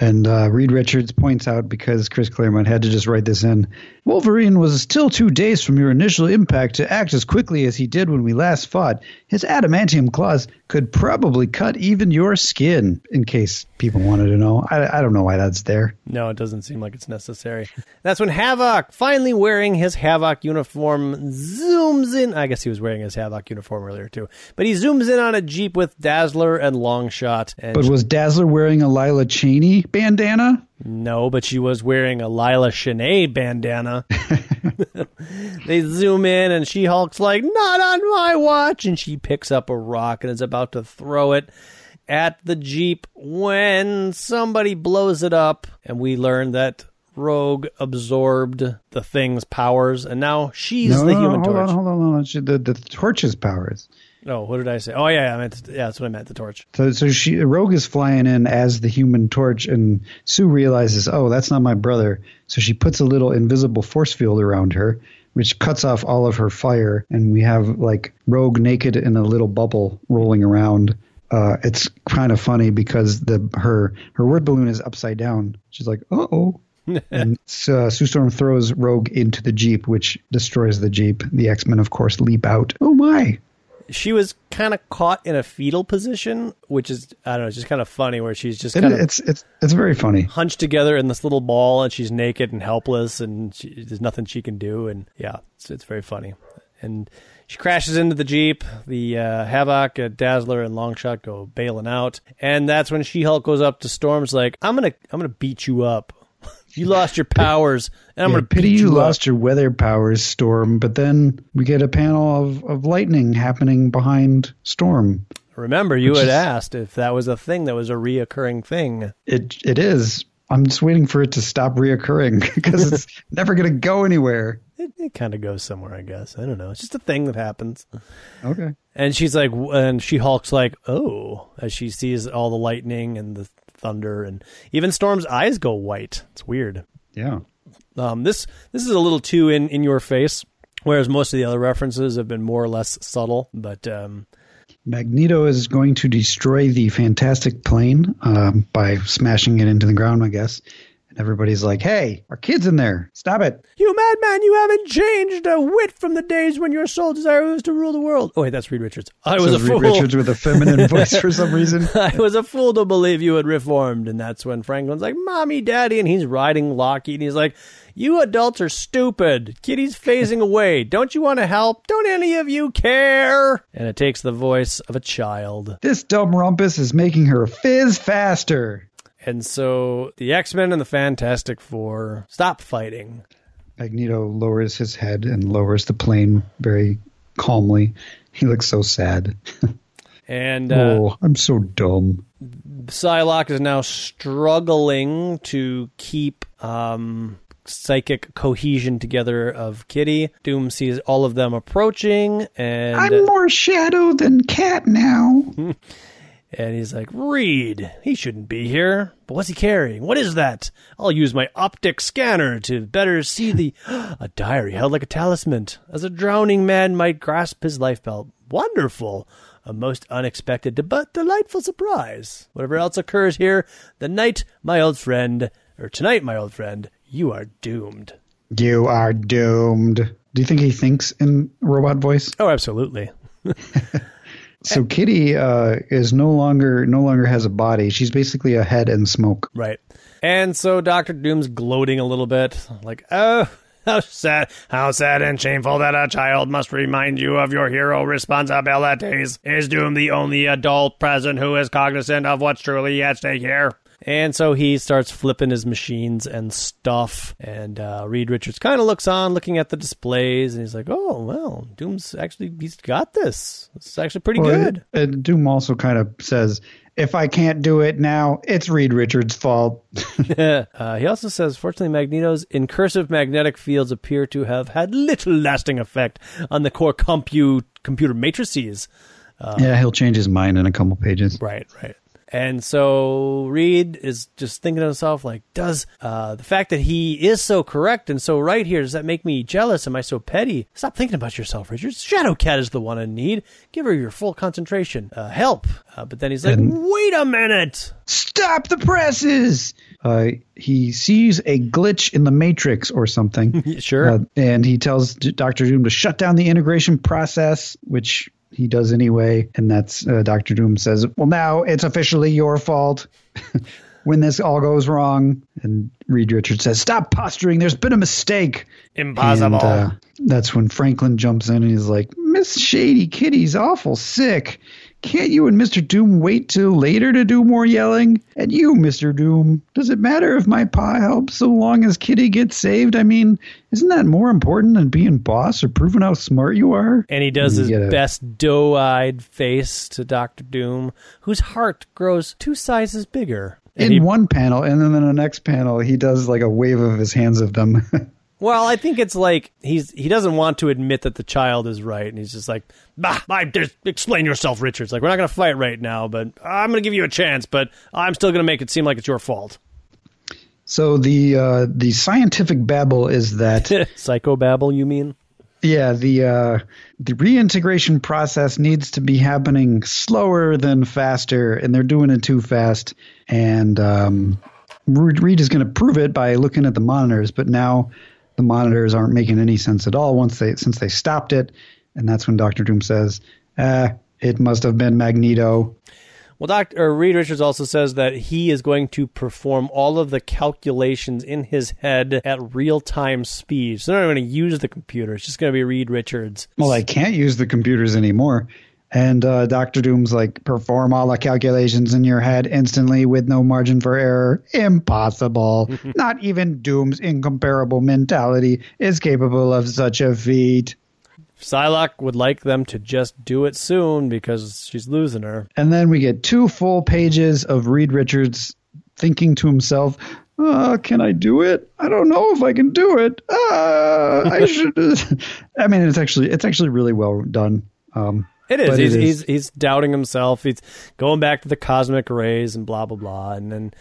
B: And uh, Reed Richards points out because Chris Claremont had to just write this in. Wolverine was still two days from your initial impact to act as quickly as he did when we last fought. His adamantium claws could probably cut even your skin. In case people wanted to know, I, I don't know why that's there.
A: No, it doesn't seem like it's necessary. That's when Havoc, finally wearing his Havoc uniform, zooms in. I guess he was wearing his Havoc uniform earlier too. But he zooms in on a Jeep with Dazzler and Longshot. And
B: But was Dazzler wearing a Lila Cheney bandana?
A: no, but she was wearing a Lila Cheney bandana. they zoom in and She Hulk's like, not on my watch. And she picks up a rock and is about to throw it at the Jeep when somebody blows it up. And we learn that Rogue absorbed the thing's powers and now she's
B: no,
A: the
B: no,
A: human
B: hold
A: torch.
B: on, hold on, hold on. She- The, the torch's powers.
A: Oh, what did I say? Oh, yeah, I meant, yeah, that's what I meant, the torch.
B: So, so she Rogue is flying in as the Human Torch, and Sue realizes, oh, that's not my brother. So she puts a little invisible force field around her, which cuts off all of her fire, and we have like Rogue naked in a little bubble rolling around. Uh, it's kind of funny because the her her word balloon is upside down. She's like, uh oh. and uh, Sue Storm throws Rogue into the Jeep, which destroys the Jeep. The X Men, of course, leap out. Oh my!
A: She was kind of caught in a fetal position, which is I don't know, it's just kind of funny where she's just kind of
B: it's it's it's very funny.
A: hunched together in this little ball, and she's naked and helpless, and she, there's nothing she can do, and yeah, it's, it's very funny. And she crashes into the jeep. The uh, Havoc, uh, Dazzler, and Longshot go bailing out, and that's when She-Hulk goes up to Storm's like, "I'm gonna, I'm gonna beat you up. You lost your powers, and I'm
B: Yeah,
A: gonna
B: pity
A: beat
B: you,
A: you up."
B: lost your weather powers, Storm. But then we get a panel of, of lightning happening behind Storm.
A: Remember, you had
B: is-
A: asked if that was a thing that was a reoccurring thing.
B: It it is. I'm just waiting for it to stop reoccurring because it's never going to go anywhere.
A: It, it kind of goes somewhere, I guess. I don't know. It's just a thing that happens.
B: Okay.
A: And she's like, and she hulks like, oh, as she sees all the lightning and the thunder, and even Storm's eyes go white. It's weird.
B: Yeah.
A: Um, this this is a little too in in your face, whereas most of the other references have been more or less subtle. But um,
B: Magneto is going to destroy the Fantastic Plane um, by smashing it into the ground, I guess. And everybody's like, "Hey, our kid's in there! Stop it!"
A: you madman, you haven't changed a whit from the days when your sole desire was to rule the world. Oh wait, that's Reed Richards. I was a
B: Reed
A: fool.
B: Richards with a feminine voice for some reason.
A: I was a fool to believe you had reformed. And that's when Franklin's like, Mommy, Daddy. And he's riding Lockheed. And he's like, You adults are stupid. Kitty's phasing away. Don't you want to help? Don't any of you care? And it takes the voice of a child.
B: This dumb rumpus is making her fizz faster.
A: And so the X Men and the Fantastic Four stop fighting.
B: Magneto lowers his head and lowers the plane very calmly. He looks so sad.
A: And uh,
B: oh, I'm so dumb.
A: Psylocke is now struggling to keep um, psychic cohesion together of Kitty. Doom sees all of them approaching, and
B: I'm more shadow than cat now.
A: and he's like, "Reed, he shouldn't be here. But what's he carrying? What is that? I'll use my optic scanner to better see the a diary held like a talisman, as a drowning man might grasp his life belt. Wonderful." A most unexpected but delightful surprise. Whatever else occurs here, the night, my old friend, or tonight, my old friend, you are doomed.
B: You are doomed. Do you think he thinks in robot voice?
A: Oh, absolutely.
B: So Kitty uh, is no longer no longer has a body. She's basically a head and smoke.
A: Right. And so Doctor Doom's gloating a little bit, like, oh, how sad, how sad and shameful that a child must remind you of your hero responsibilities. Is Doom the only adult present who is cognizant of what's truly at stake here? And so he starts flipping his machines and stuff. And uh, Reed Richards kind of looks on, looking at the displays, and he's like, "Oh, well, Doom's actually he's got this. This is actually pretty
B: Well,
A: good."
B: And, Doom also kind of says, "If I can't do it now, it's Reed Richards' fault."
A: uh, he also says, fortunately, Magneto's incursive magnetic fields appear to have had little lasting effect on the core compute computer matrices.
B: yeah, he'll change his mind in a couple pages.
A: Right, right. And so Reed is just thinking to himself, like, does uh, the fact that he is so correct and so right here, does that make me jealous? Am I so petty? Stop thinking about yourself, Richard. Shadowcat is the one in need. Give her your full concentration. Uh, help. Uh, but then he's like,
B: And-
A: wait a minute.
B: Stop the presses! Uh, he sees a glitch in the matrix or something.
A: Sure.
B: Uh, and he tells Doctor Doom to shut down the integration process, which he does anyway. And that's uh, Doctor Doom says, "Well, now it's officially your fault." when this all goes wrong, and Reed Richards says, "Stop posturing. There's been a mistake."
A: Impossible.
B: And, uh, that's when Franklin jumps in and he's like, Miss Shady Kitty's awful sick. Can't you and Mr. Doom wait till later to do more yelling? And you, Mr. Doom, does it matter if my pa helps so long as Kitty gets saved? I mean, isn't that more important than being boss or proving how smart you are?
A: And he does his
B: get a-
A: best doe eyed face to Doctor Doom, whose heart grows two sizes bigger. And
B: In
A: he-
B: one panel, and then in the next panel, he does like a wave of his hands of them.
A: well, I think it's like he's he doesn't want to admit that the child is right, and he's just like, bah, I, just explain yourself, Richards. Like we're not going to fight right now, but I'm going to give you a chance, but I'm still going to make it seem like it's your fault.
B: so the uh, the scientific babble is that
A: Psychobabble, you mean?
B: Yeah, the uh, the reintegration process needs to be happening slower than faster, and they're doing it too fast. And um, Reed Reed is going to prove it by looking at the monitors, but now the monitors aren't making any sense at all once they since they stopped it. And that's when Doctor Doom says, Uh, it must have been Magneto.
A: Well, Dr. Reed Richards also says that he is going to perform all of the calculations in his head at real time speed. So they're not going to use the computer. It's just going to be Reed Richards.
B: Well, I can't use the computers anymore. And uh, Doctor Doom's like, perform all the calculations in your head instantly with no margin for error. Impossible. Not even Doom's incomparable mentality is capable of such a feat.
A: Psylocke would like them to just do it soon because she's losing her.
B: And then we get two full pages of Reed Richards thinking to himself, uh, can I do it? I don't know if I can do it. Uh, I should. I mean, it's actually it's actually really well done. Um,
A: It is. He's,
B: it is-
A: he's he's doubting himself. He's going back to the cosmic rays and blah blah blah. And then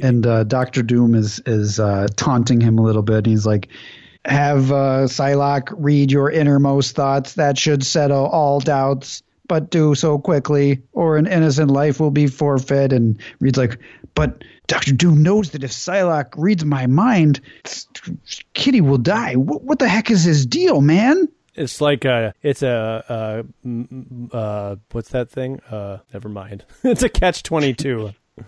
B: and uh, Doctor Doom is is uh, taunting him a little bit. He's like, "Have uh, Psylocke read your innermost thoughts. That should settle all doubts. But do so quickly, or an innocent life will be forfeit." And Reed's like, "But Doctor Doom knows that if Psylocke reads my mind, Kitty will die. What, what the heck is his deal, man?"
A: It's like a it's a uh, m- uh what's that thing? Uh, never mind. it's a catch twenty two.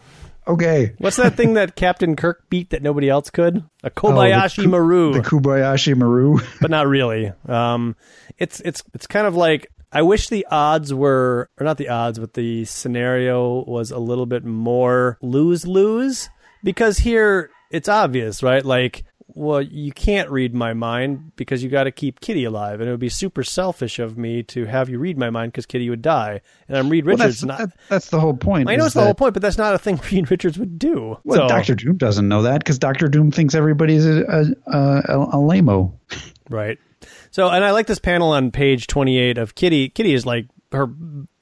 B: Okay.
A: What's that thing that Captain Kirk beat that nobody else could? A Kobayashi
B: Oh, the
A: Maru.
B: The Kobayashi Maru.
A: but not really. Um, it's it's it's kind of like I wish the odds were, or not the odds, but the scenario was a little bit more lose lose because here it's obvious, right? Like, well, you can't read my mind because you got to keep Kitty alive, and it would be super selfish of me to have you read my mind because Kitty would die, and I'm Reed
B: Well,
A: Richards.
B: that's,
A: not,
B: that- that's the whole point.
A: I know it's the whole point, but that's not a thing Reed Richards would do.
B: Well,
A: So-
B: Doctor Doom doesn't know that because Doctor Doom thinks everybody's a a, a, a lamo.
A: Right. So, and I like this panel on page 28 of Kitty. Kitty is like her,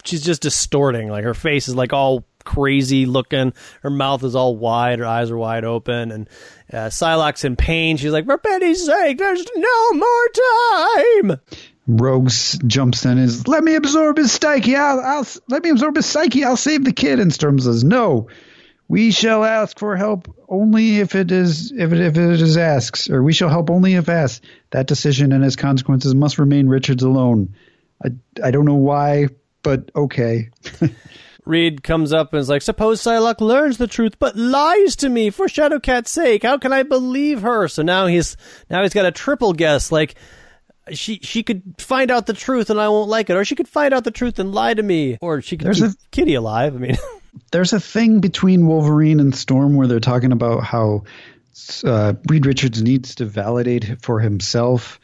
A: she's just distorting. Like her face is like all crazy looking. Her mouth is all wide. Her eyes are wide open. And uh, Psylocke's in pain. She's like, for pity's sake, there's no more time.
B: Rogues jumps in and is let me absorb his psyche. I'll, I'll let me absorb his psyche. I'll save the kid. And Storm says no. We shall ask for help only if it is if it, if it is asks, or we shall help only if asked. That decision and its consequences must remain Richard's alone. I I don't know why, but okay.
A: Reed comes up and is like, suppose Psylocke learns the truth but lies to me for Shadowcat's sake. How can I believe her? So now he's now he's got a triple guess. Like she she could find out the truth and I won't like it, or she could find out the truth and lie to me, or she could
B: There's
A: keep
B: a-
A: Kitty alive. I mean,
B: there's a thing between Wolverine and Storm where they're talking about how uh, Reed Richards needs to validate for himself.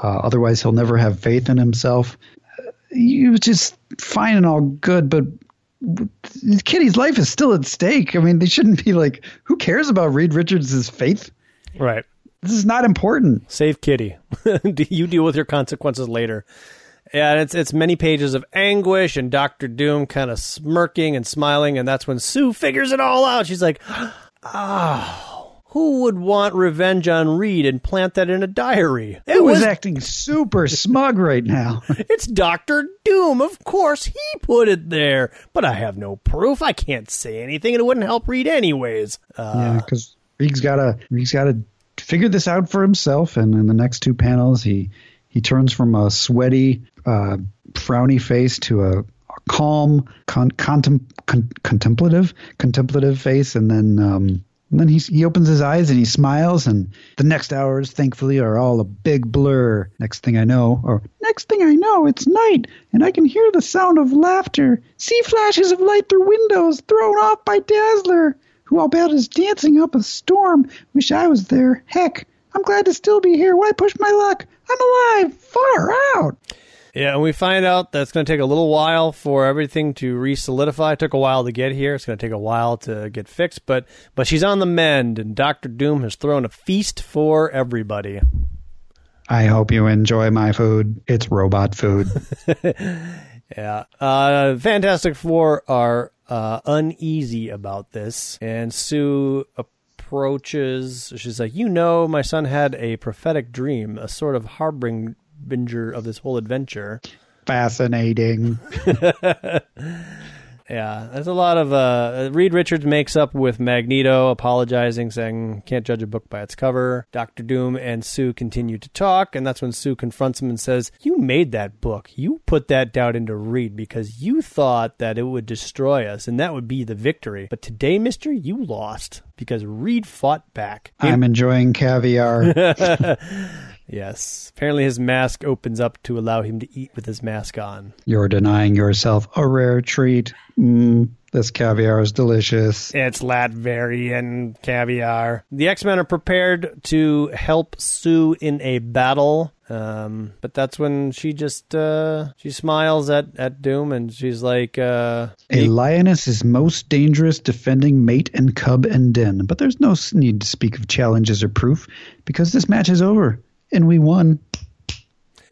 B: Uh, otherwise, he'll never have faith in himself. Uh, You just fine and all good, but Kitty's life is still at stake. I mean, they shouldn't be like, who cares about Reed Richards' faith?
A: right.
B: This is not important.
A: Save Kitty. you deal with your consequences later. Yeah, it's it's many pages of anguish and Doctor Doom kind of smirking and smiling, and that's when Sue figures it all out. She's like, "Oh, who would want revenge on Reed and plant that in a diary?" It
B: Who
A: was
B: acting super smug right now?
A: it's Doctor Doom. Of course, he put it there, but I have no proof. I can't say anything, and it wouldn't help Reed anyways. Uh,
B: yeah, because Reed's gotta Reed's gotta figure this out for himself. And in the next two panels, he he turns from a sweaty, uh, frowny face to a, a calm, con- contem- con- contemplative, contemplative face, and then. Um, and then he, he opens his eyes and he smiles, and the next hours, thankfully, are all a big blur. Next thing I know, or next thing I know, it's night, and I can hear the sound of laughter, see flashes of light through windows thrown off by Dazzler who I'll bet is dancing up a storm. Wish I was there. Heck, I'm glad to still be here. Why push my luck? I'm alive, far out.
A: Yeah, and we find out that it's going to take a little while for everything to re-solidify. It took a while to get here. It's going to take a while to get fixed, but but she's on the mend, and Doctor Doom has thrown a feast for everybody.
B: I hope you enjoy my food. It's robot food.
A: Yeah, uh, Fantastic Four are uh, uneasy about this, and Sue approaches. She's like, "You know, my son had a prophetic dream, a sort of harbinger of this whole adventure."
B: Fascinating.
A: Yeah, there's a lot of uh, Reed Richards makes up with Magneto, apologizing, saying can't judge a book by its cover. Doctor Doom and Sue continue to talk, and that's when Sue confronts him and says, "You made that book. You put that doubt into Reed because you thought that it would destroy us, and that would be the victory. But today, Mister, you lost because Reed fought back."
B: I'm enjoying caviar.
A: Yes. Apparently, his mask opens up to allow him to eat with his mask on.
B: You're denying yourself a rare treat. Mm, this caviar is delicious.
A: It's Latverian caviar. The X Men are prepared to help Sue in a battle. Um, but that's when she just uh, she smiles at, at Doom and she's like, uh,
B: A lioness is most dangerous defending mate and cub and den, but there's no need to speak of challenges or proof because this match is over and we won.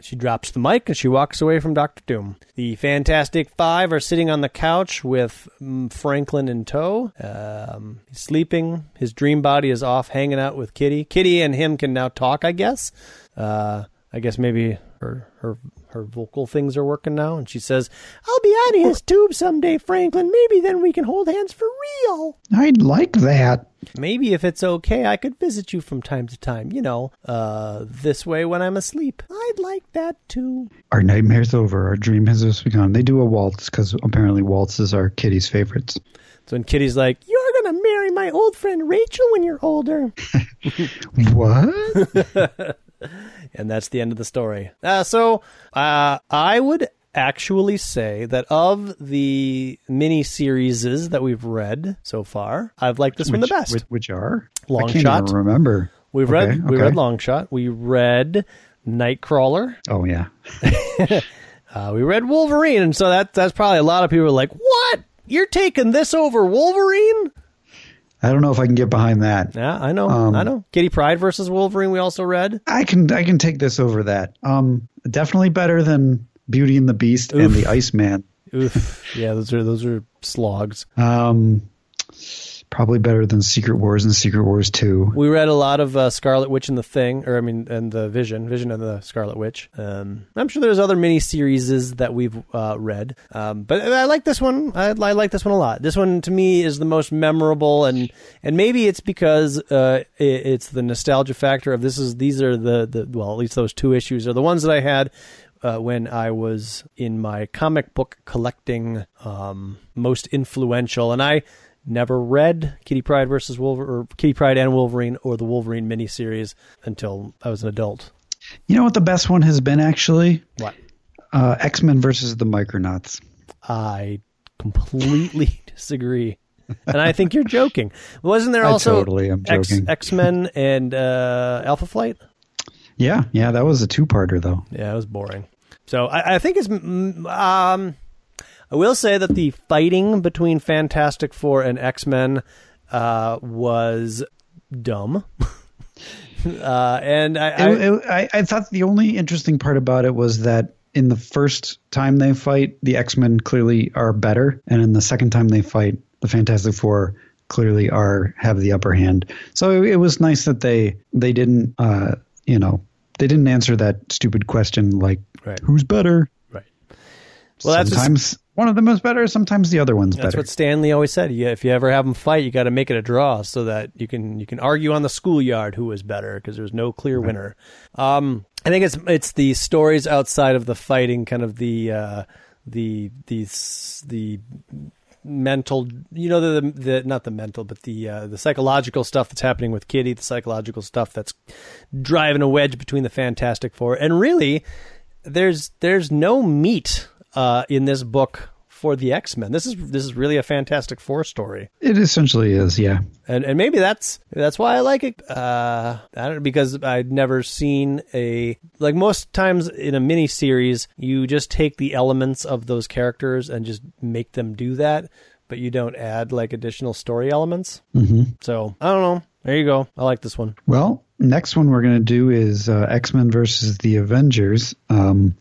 A: She drops the mic and she walks away from Doctor Doom. The Fantastic Five are sitting on the couch with mm, Franklin in tow. Um, he's sleeping. His dream body is off hanging out with Kitty. Kitty and him can now talk, I guess. Uh, I guess maybe her her her vocal things are working now, and she says, "I'll be out of his tube someday, Franklin. Maybe then we can hold hands for real.
B: I'd like that.
A: Maybe if it's okay, I could visit you from time to time. You know, uh, this way when I'm asleep. I'd like that too."
B: Our nightmare's over. Our dream has just begun. They do a waltz because apparently waltzes are Kitty's favorites.
A: So when Kitty's like, "You're gonna marry my old friend Rachel when you're older,"
B: What?
A: and that's the end of the story. Uh, so uh, I would actually say that of the mini series that we've read so far, I've liked this one the best.
B: Which, which are? Longshot. remember.
A: We've
B: Okay,
A: read we
B: okay.
A: read Longshot. We read Nightcrawler.
B: Oh yeah.
A: Uh, we read Wolverine, and so that that's probably a lot of people are like, "What? You're taking this over Wolverine?"
B: I don't know if I can get behind that.
A: Yeah, I know,
B: Um,
A: I know. Kitty Pryde versus Wolverine. We also read.
B: I can I can take this over that. Um, definitely better than Beauty and the Beast and the Iceman.
A: Oof. yeah, those are those are slogs.
B: Um, probably better than Secret Wars and Secret Wars Two.
A: We read a lot of uh, Scarlet Witch and the Thing, or I mean, and the Vision, Vision and the Scarlet Witch. Um, I'm sure there's other mini series that we've uh, read, um, but I like this one. I, I like this one a lot. This one to me is the most memorable, and and maybe it's because uh, it, it's the nostalgia factor of this is these are the the well at least those two issues are the ones that I had. Uh, when I was in my comic book collecting, um, most influential, and I never read Kitty Pryde versus Wolverine, or Kitty Pryde and Wolverine, or the Wolverine miniseries until I was an adult.
B: You know what the best one has been actually?
A: What?
B: Uh, X Men versus the Micronauts.
A: I completely disagree, and I think you're joking. Wasn't there
B: I
A: also
B: totally am
A: X
B: joking.
A: X Men and uh, Alpha Flight?
B: Yeah, yeah, that was a two-parter though.
A: Yeah, it was boring. So I, I think it's. Um, I will say that the fighting between Fantastic Four and X Men uh, was dumb. uh, and I, I,
B: It- it- I, I thought the only interesting part about it was that in the first time they fight, the X Men clearly are better, and in the second time they fight, the Fantastic Four clearly are have the upper hand. So it, it was nice that they they didn't uh, you know they didn't answer that stupid question like
A: Right.
B: who's better.
A: right. Well,
B: sometimes one of them is better, sometimes the other one's better.
A: That's
B: better.
A: what Stan Lee always said. Yeah, if you ever have them fight, you got to make it a draw so that you can you can argue on the schoolyard who was better because there's no clear winner. Um, I think it's it's the stories outside of the fighting, kind of the uh, the the the mental, you know, the the not the mental, but the uh, the psychological stuff that's happening with Kitty, the psychological stuff that's driving a wedge between the Fantastic Four, and really, there's there's no meat uh, in this book for the X Men. This is this is really a Fantastic Four story,
B: it essentially is, yeah.
A: and and maybe that's that's why I like it. Uh, I don't because I'd never seen a like most times in a mini series, you just take the elements of those characters and just make them do that, but you don't add like additional story elements.
B: hmm
A: So I don't know. There you go. I like this one.
B: Well, next one we're going to do is uh, X Men versus the Avengers, um,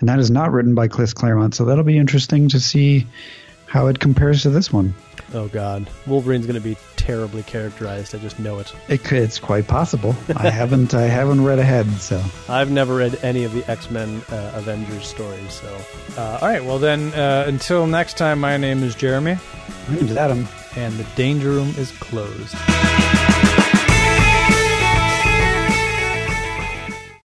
B: and that is not written by Chris Claremont, so that'll be interesting to see how it compares to this one.
A: Oh God, Wolverine's going to be terribly characterized. I just know it.
B: it could, it's quite possible. I haven't I haven't read ahead, so
A: I've never read any of the X Men uh, Avengers stories, so
C: Uh, all right. Well, then, uh, until next time, my name is Jeremy,
B: my name's Adam.
C: and the Danger Room is closed.